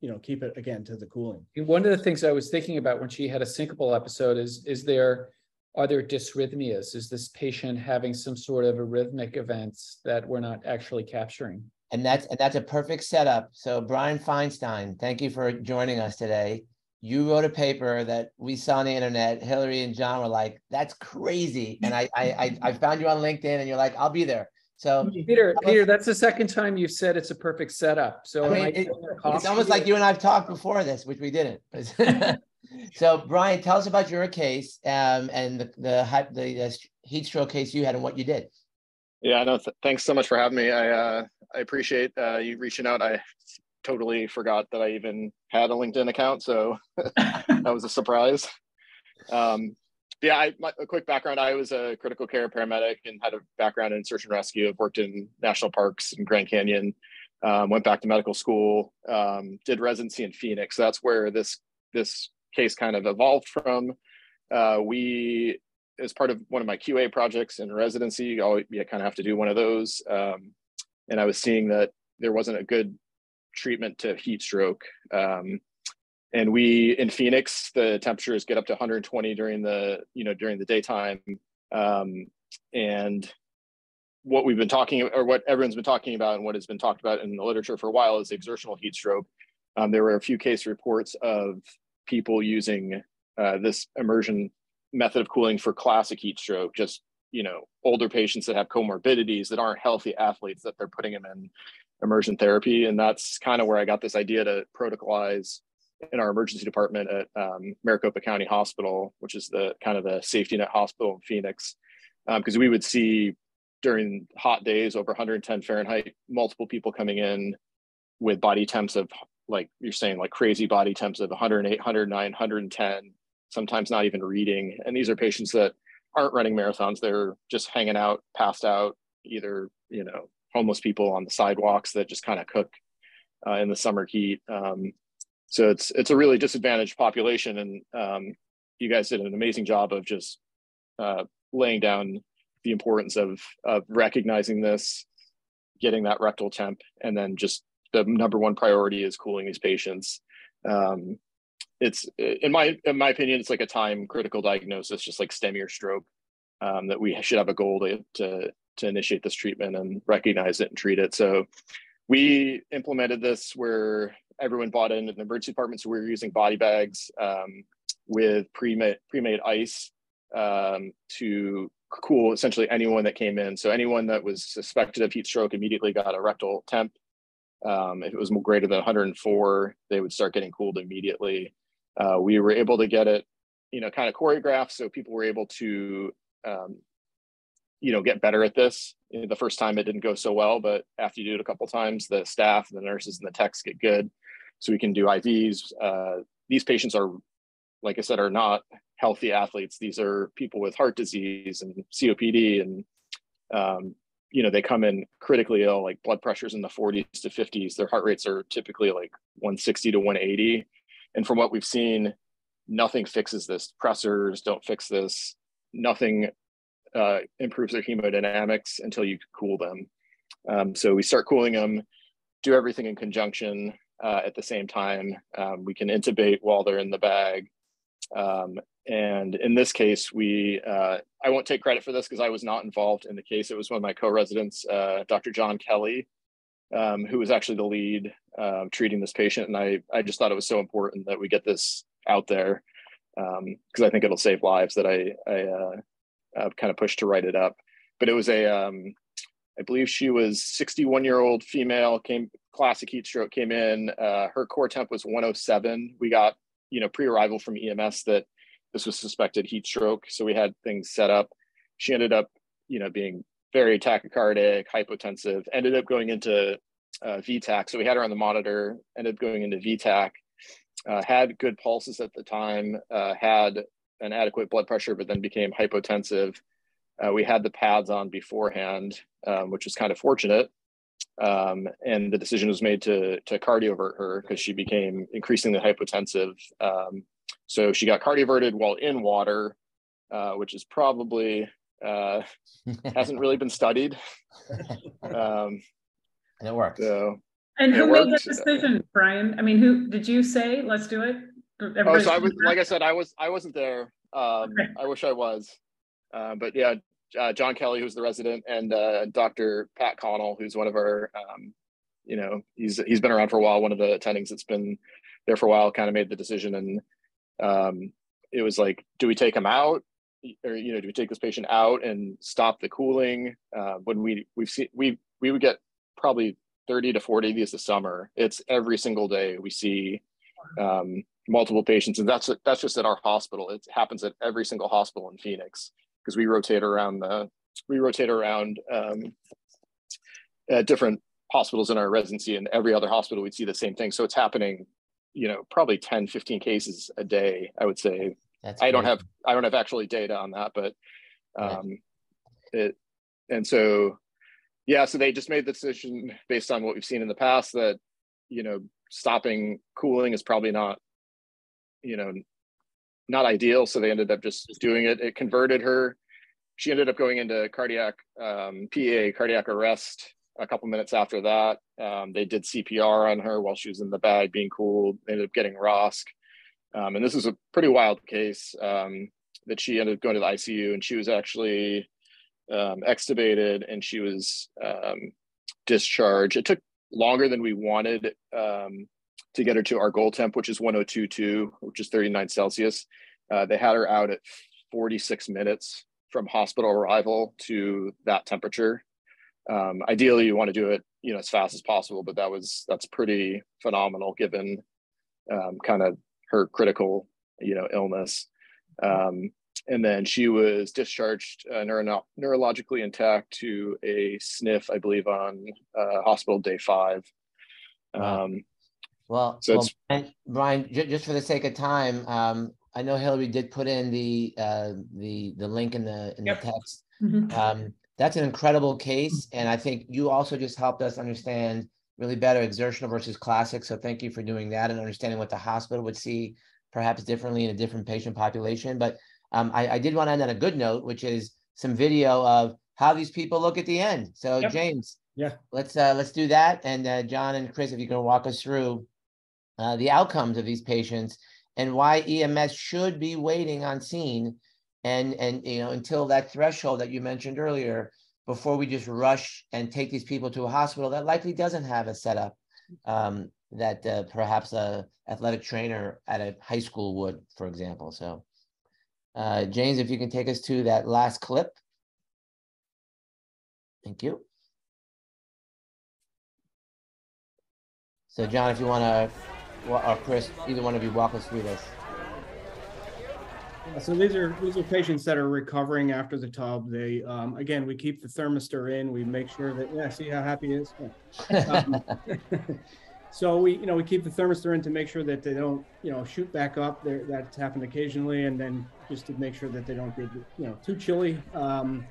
you know, keep it again to the cooling. One of the things I was thinking about when she had a syncopal episode is, is there, are there dysrhythmias? Is this patient having some sort of arrhythmic events that we're not actually capturing? And that's and that's a perfect setup. So Brian Feinstein, thank you for joining us today. You wrote a paper that we saw on the internet. Hillary and John were like, "That's crazy," and I I I found you on LinkedIn, and you're like, "I'll be there." So Peter, Peter, that's the second time you've said it's a perfect setup. So I mean, it, it's almost like you and I've talked before this, which we didn't. so Brian, tell us about your case um, and the the, the uh, heat stroke case you had and what you did. Yeah, no, th- thanks so much for having me. I uh, I appreciate uh, you reaching out. I totally forgot that I even had a LinkedIn account, so that was a surprise. Um, yeah, I, my, a quick background. I was a critical care paramedic and had a background in search and rescue. I've worked in national parks and Grand Canyon. Um, went back to medical school. Um, did residency in Phoenix. That's where this this case kind of evolved from. Uh, we, as part of one of my QA projects in residency, you, always, you kind of have to do one of those. Um, and I was seeing that there wasn't a good treatment to heat stroke. Um, and we in Phoenix, the temperatures get up to 120 during the you know during the daytime, um, and what we've been talking or what everyone's been talking about and what has been talked about in the literature for a while is exertional heat stroke. Um, there were a few case reports of people using uh, this immersion method of cooling for classic heat stroke, just you know older patients that have comorbidities that aren't healthy athletes that they're putting them in immersion therapy, and that's kind of where I got this idea to protocolize in our emergency department at um, Maricopa County Hospital, which is the kind of the safety net hospital in Phoenix, because um, we would see during hot days over 110 Fahrenheit, multiple people coming in with body temps of like you're saying, like crazy body temps of 108, 109, 110, sometimes not even reading. And these are patients that aren't running marathons; they're just hanging out, passed out, either you know homeless people on the sidewalks that just kind of cook uh, in the summer heat. Um, so it's it's a really disadvantaged population, and um, you guys did an amazing job of just uh, laying down the importance of of recognizing this, getting that rectal temp, and then just the number one priority is cooling these patients. Um, it's in my in my opinion, it's like a time critical diagnosis, just like STEMI or stroke, um, that we should have a goal to, to to initiate this treatment and recognize it and treat it. So we implemented this where everyone bought in the emergency department. So we were using body bags um, with pre-made, pre-made ice um, to cool essentially anyone that came in. So anyone that was suspected of heat stroke immediately got a rectal temp. Um, if it was greater than 104, they would start getting cooled immediately. Uh, we were able to get it, you know, kind of choreographed, so people were able to um, you know, get better at this. The first time it didn't go so well, but after you do it a couple times, the staff, the nurses, and the techs get good. So we can do IVs. Uh, these patients are, like I said, are not healthy athletes. These are people with heart disease and COPD, and um, you know they come in critically ill, like blood pressures in the 40s to 50s. Their heart rates are typically like 160 to 180. And from what we've seen, nothing fixes this. Pressors don't fix this. Nothing uh, improves their hemodynamics until you cool them. Um, so we start cooling them, do everything in conjunction uh, at the same time. Um, we can intubate while they're in the bag. Um, and in this case, we, uh, I won't take credit for this because I was not involved in the case. It was one of my co-residents, uh, Dr. John Kelly, um, who was actually the lead uh, treating this patient. And I, I just thought it was so important that we get this out there because um, I think it'll save lives that I, I uh, kind of pushed to write it up. But it was a, um, I believe she was 61 year old female, came classic heat stroke, came in. Uh, her core temp was 107. We got, you know, pre arrival from EMS that this was suspected heat stroke. So we had things set up. She ended up, you know, being very tachycardic, hypotensive, ended up going into uh, V-tach. So we had her on the monitor, ended up going into V-tach, uh, had good pulses at the time, uh, had an adequate blood pressure, but then became hypotensive. Uh, we had the pads on beforehand, um, which was kind of fortunate. Um, and the decision was made to, to cardiovert her because she became increasingly hypotensive. Um, so she got cardioverted while in water, uh, which is probably uh, hasn't really been studied. Um, and it worked. So, and who made that decision, Brian? I mean, who did you say, let's do it? Oh, so I was like I said, I was I wasn't there. Um, okay. I wish I was, uh, but yeah, uh, John Kelly, who's the resident, and uh, Dr. Pat Connell, who's one of our, um, you know, he's he's been around for a while. One of the attendings that's been there for a while, kind of made the decision, and um, it was like, do we take him out, or you know, do we take this patient out and stop the cooling? Uh, when we we've seen we we would get probably 30 to 40 of these this summer. It's every single day we see um, multiple patients, and that's that's just at our hospital. It happens at every single hospital in Phoenix because we rotate around the we rotate around um, at different hospitals in our residency, and every other hospital we'd see the same thing. So it's happening, you know, probably 10, 15 cases a day. I would say. That's I don't have I don't have actually data on that, but um, it and so yeah, so they just made the decision based on what we've seen in the past that you know stopping cooling is probably not you know, not ideal. So they ended up just doing it. It converted her. She ended up going into cardiac um, PEA, cardiac arrest. A couple minutes after that, um, they did CPR on her while she was in the bag being cooled. They ended up getting ROSC. Um, and this is a pretty wild case um, that she ended up going to the ICU and she was actually um, extubated and she was um, discharged. It took longer than we wanted um, to get her to our goal temp, which is 1022, which is 39 Celsius. Uh, they had her out at 46 minutes from hospital arrival to that temperature. Um, ideally, you want to do it, you know, as fast as possible, but that was that's pretty phenomenal given um, kind of her critical, you know, illness. Um, and then she was discharged uh, neuro- neurologically intact to a sniff, I believe, on uh, hospital day five. Wow. Um, well, so well Brian, Brian, just for the sake of time, um, I know Hillary did put in the uh, the the link in the in yep. the text. Mm-hmm. Um, that's an incredible case, and I think you also just helped us understand really better exertional versus classic. So thank you for doing that and understanding what the hospital would see perhaps differently in a different patient population. But um, I, I, did want to end on a good note, which is some video of how these people look at the end. So yep. James, yeah, let's uh, let's do that. And uh, John and Chris, if you can walk us through uh, the outcomes of these patients and why EMS should be waiting on scene and and you know until that threshold that you mentioned earlier before we just rush and take these people to a hospital that likely doesn't have a setup um, that uh, perhaps a athletic trainer at a high school would, for example. So, uh, James, if you can take us to that last clip. Thank you. So, John, if you want to or Chris, either one of you walk us through this. So these are these are patients that are recovering after the tub. They um, again, we keep the thermistor in. We make sure that yeah, see how happy he is. Um, so we you know we keep the thermistor in to make sure that they don't you know shoot back up. There that's happened occasionally, and then just to make sure that they don't get you know too chilly. Um,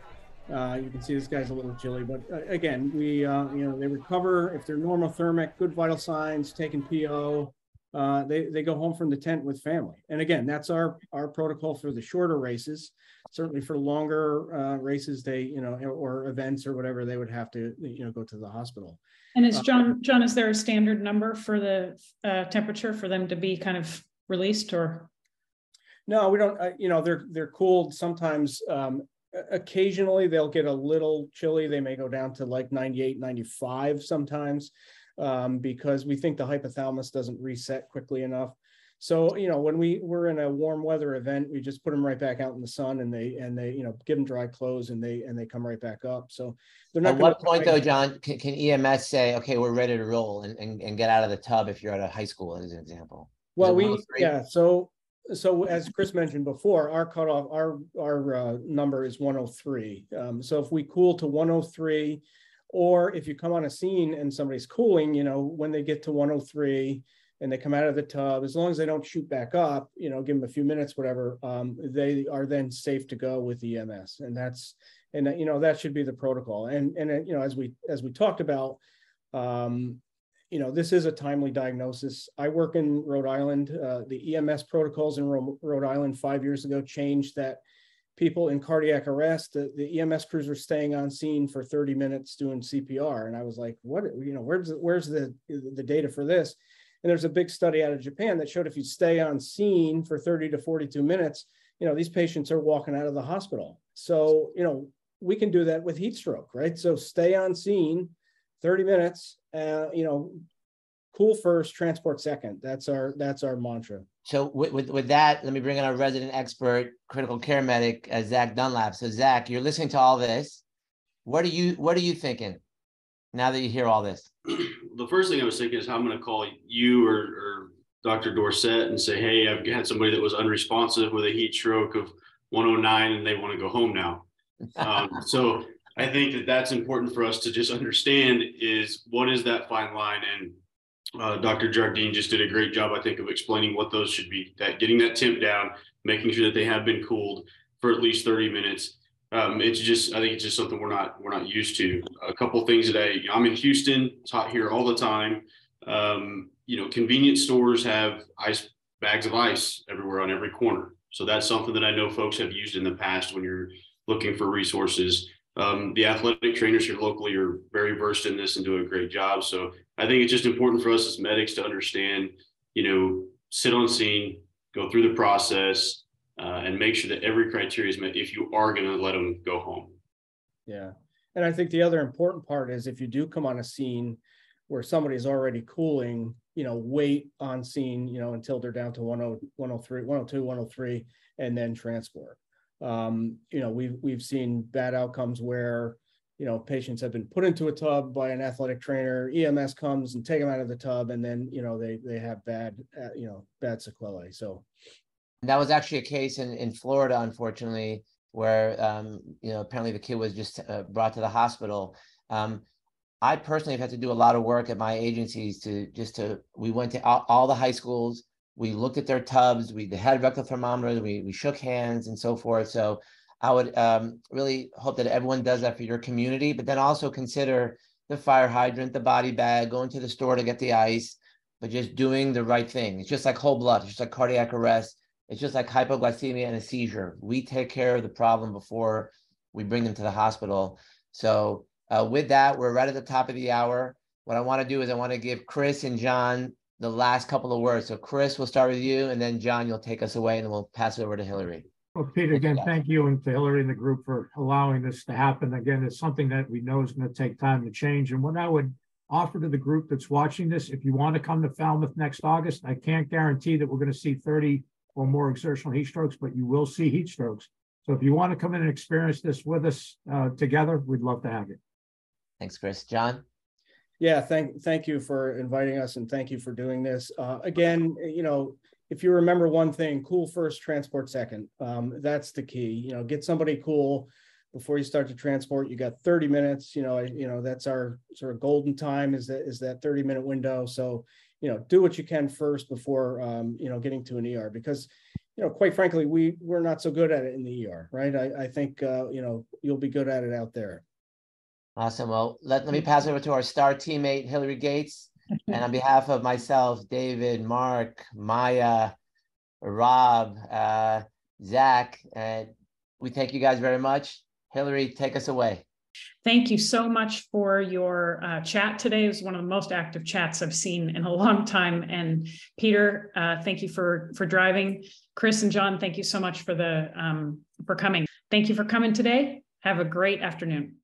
uh, you can see this guy's a little chilly, but uh, again, we uh, you know they recover if they're normothermic, good vital signs, taking PO uh, they they go home from the tent with family. And again, that's our our protocol for the shorter races. Certainly for longer uh, races, they you know or events or whatever, they would have to you know go to the hospital. And is John John is there a standard number for the uh, temperature for them to be kind of released or? No, we don't. Uh, you know, they're they're cooled sometimes. Um, occasionally they'll get a little chilly. They may go down to like 98, 95 sometimes um, because we think the hypothalamus doesn't reset quickly enough. So you know when we we're in a warm weather event, we just put them right back out in the sun, and they and they you know give them dry clothes, and they and they come right back up. So they're not. At what point though, John, can, can, EMS say, okay, we're ready to roll and, and, and get out of the tub if you're at a high school, as an example? Well, we yeah. So so as Chris mentioned before, our cutoff, our our uh, number is 103. Um, so if we cool to 103 or if you come on a scene and somebody's cooling, you know, when they get to 103 and they come out of the tub, as long as they don't shoot back up, you know, give them a few minutes, whatever, um, they are then safe to go with EMS. And that's, and you know, that should be the protocol. And, and, you know, as we, as we talked about, um, you know, this is a timely diagnosis. I work in Rhode Island. Uh, the EMS protocols in Rhode Island five years ago changed that people in cardiac arrest. The, the, EMS crews were staying on scene for 30 minutes doing CPR. And I was like, what, you know, where's, where's the, the data for this? And there's a big study out of Japan that showed if you stay on scene for 30 to 42 minutes, you know, these patients are walking out of the hospital. So, you know, we can do that with heat stroke, right? So stay on scene 30 minutes, uh, you know, cool first, transport second. That's our, that's our mantra. So with, with, with, that, let me bring in our resident expert, critical care medic, uh, Zach Dunlap. So Zach, you're listening to all this. What are you What are you thinking now that you hear all this? The first thing I was thinking is how I'm going to call you or, or Dr. Dorset and say, "Hey, I've had somebody that was unresponsive with a heat stroke of 109, and they want to go home now." um, so I think that that's important for us to just understand is what is that fine line and uh, Dr. Jardine just did a great job, I think, of explaining what those should be. That getting that temp down, making sure that they have been cooled for at least 30 minutes. Um, it's just, I think it's just something we're not we're not used to. A couple things that I, I'm in Houston, it's hot here all the time. Um, you know, convenience stores have ice bags of ice everywhere on every corner. So that's something that I know folks have used in the past when you're looking for resources. Um, the athletic trainers here locally are very versed in this and do a great job. So I think it's just important for us as medics to understand, you know, sit on scene, go through the process, uh, and make sure that every criteria is met if you are going to let them go home. Yeah. And I think the other important part is if you do come on a scene where somebody's already cooling, you know, wait on scene, you know, until they're down to 10, 103, 102, 103, and then transport. Um, you know, we've we've seen bad outcomes where you know patients have been put into a tub by an athletic trainer. EMS comes and take them out of the tub, and then you know they they have bad uh, you know bad sequelae. So that was actually a case in in Florida, unfortunately, where um, you know apparently the kid was just uh, brought to the hospital. Um, I personally have had to do a lot of work at my agencies to just to we went to all, all the high schools we looked at their tubs, we had rectal thermometers, we, we shook hands and so forth. So I would um, really hope that everyone does that for your community, but then also consider the fire hydrant, the body bag, going to the store to get the ice, but just doing the right thing. It's just like whole blood, it's just like cardiac arrest. It's just like hypoglycemia and a seizure. We take care of the problem before we bring them to the hospital. So uh, with that, we're right at the top of the hour. What I want to do is I want to give Chris and John the last couple of words. So, Chris, we'll start with you, and then John, you'll take us away, and then we'll pass it over to Hillary. Well, Peter, again, thank you and to Hillary and the group for allowing this to happen. Again, it's something that we know is going to take time to change. And what I would offer to the group that's watching this, if you want to come to Falmouth next August, I can't guarantee that we're going to see 30 or more exertional heat strokes, but you will see heat strokes. So if you want to come in and experience this with us uh, together, we'd love to have you. Thanks, Chris. John? Yeah, thank thank you for inviting us and thank you for doing this. Uh, again, you know, if you remember one thing, cool first, transport second. Um, that's the key. You know, get somebody cool before you start to transport. You got 30 minutes. You know, you know that's our sort of golden time is that is that 30 minute window. So you know, do what you can first before um, you know getting to an ER because you know, quite frankly, we we're not so good at it in the ER, right? I, I think uh, you know you'll be good at it out there. Awesome. Well, let, let me pass over to our star teammate, Hillary Gates. and on behalf of myself, David, Mark, Maya, Rob, uh, Zach, and we thank you guys very much. Hillary, take us away. Thank you so much for your uh, chat today. It was one of the most active chats I've seen in a long time. And Peter, uh, thank you for for driving. Chris and John, thank you so much for the um, for coming. Thank you for coming today. Have a great afternoon.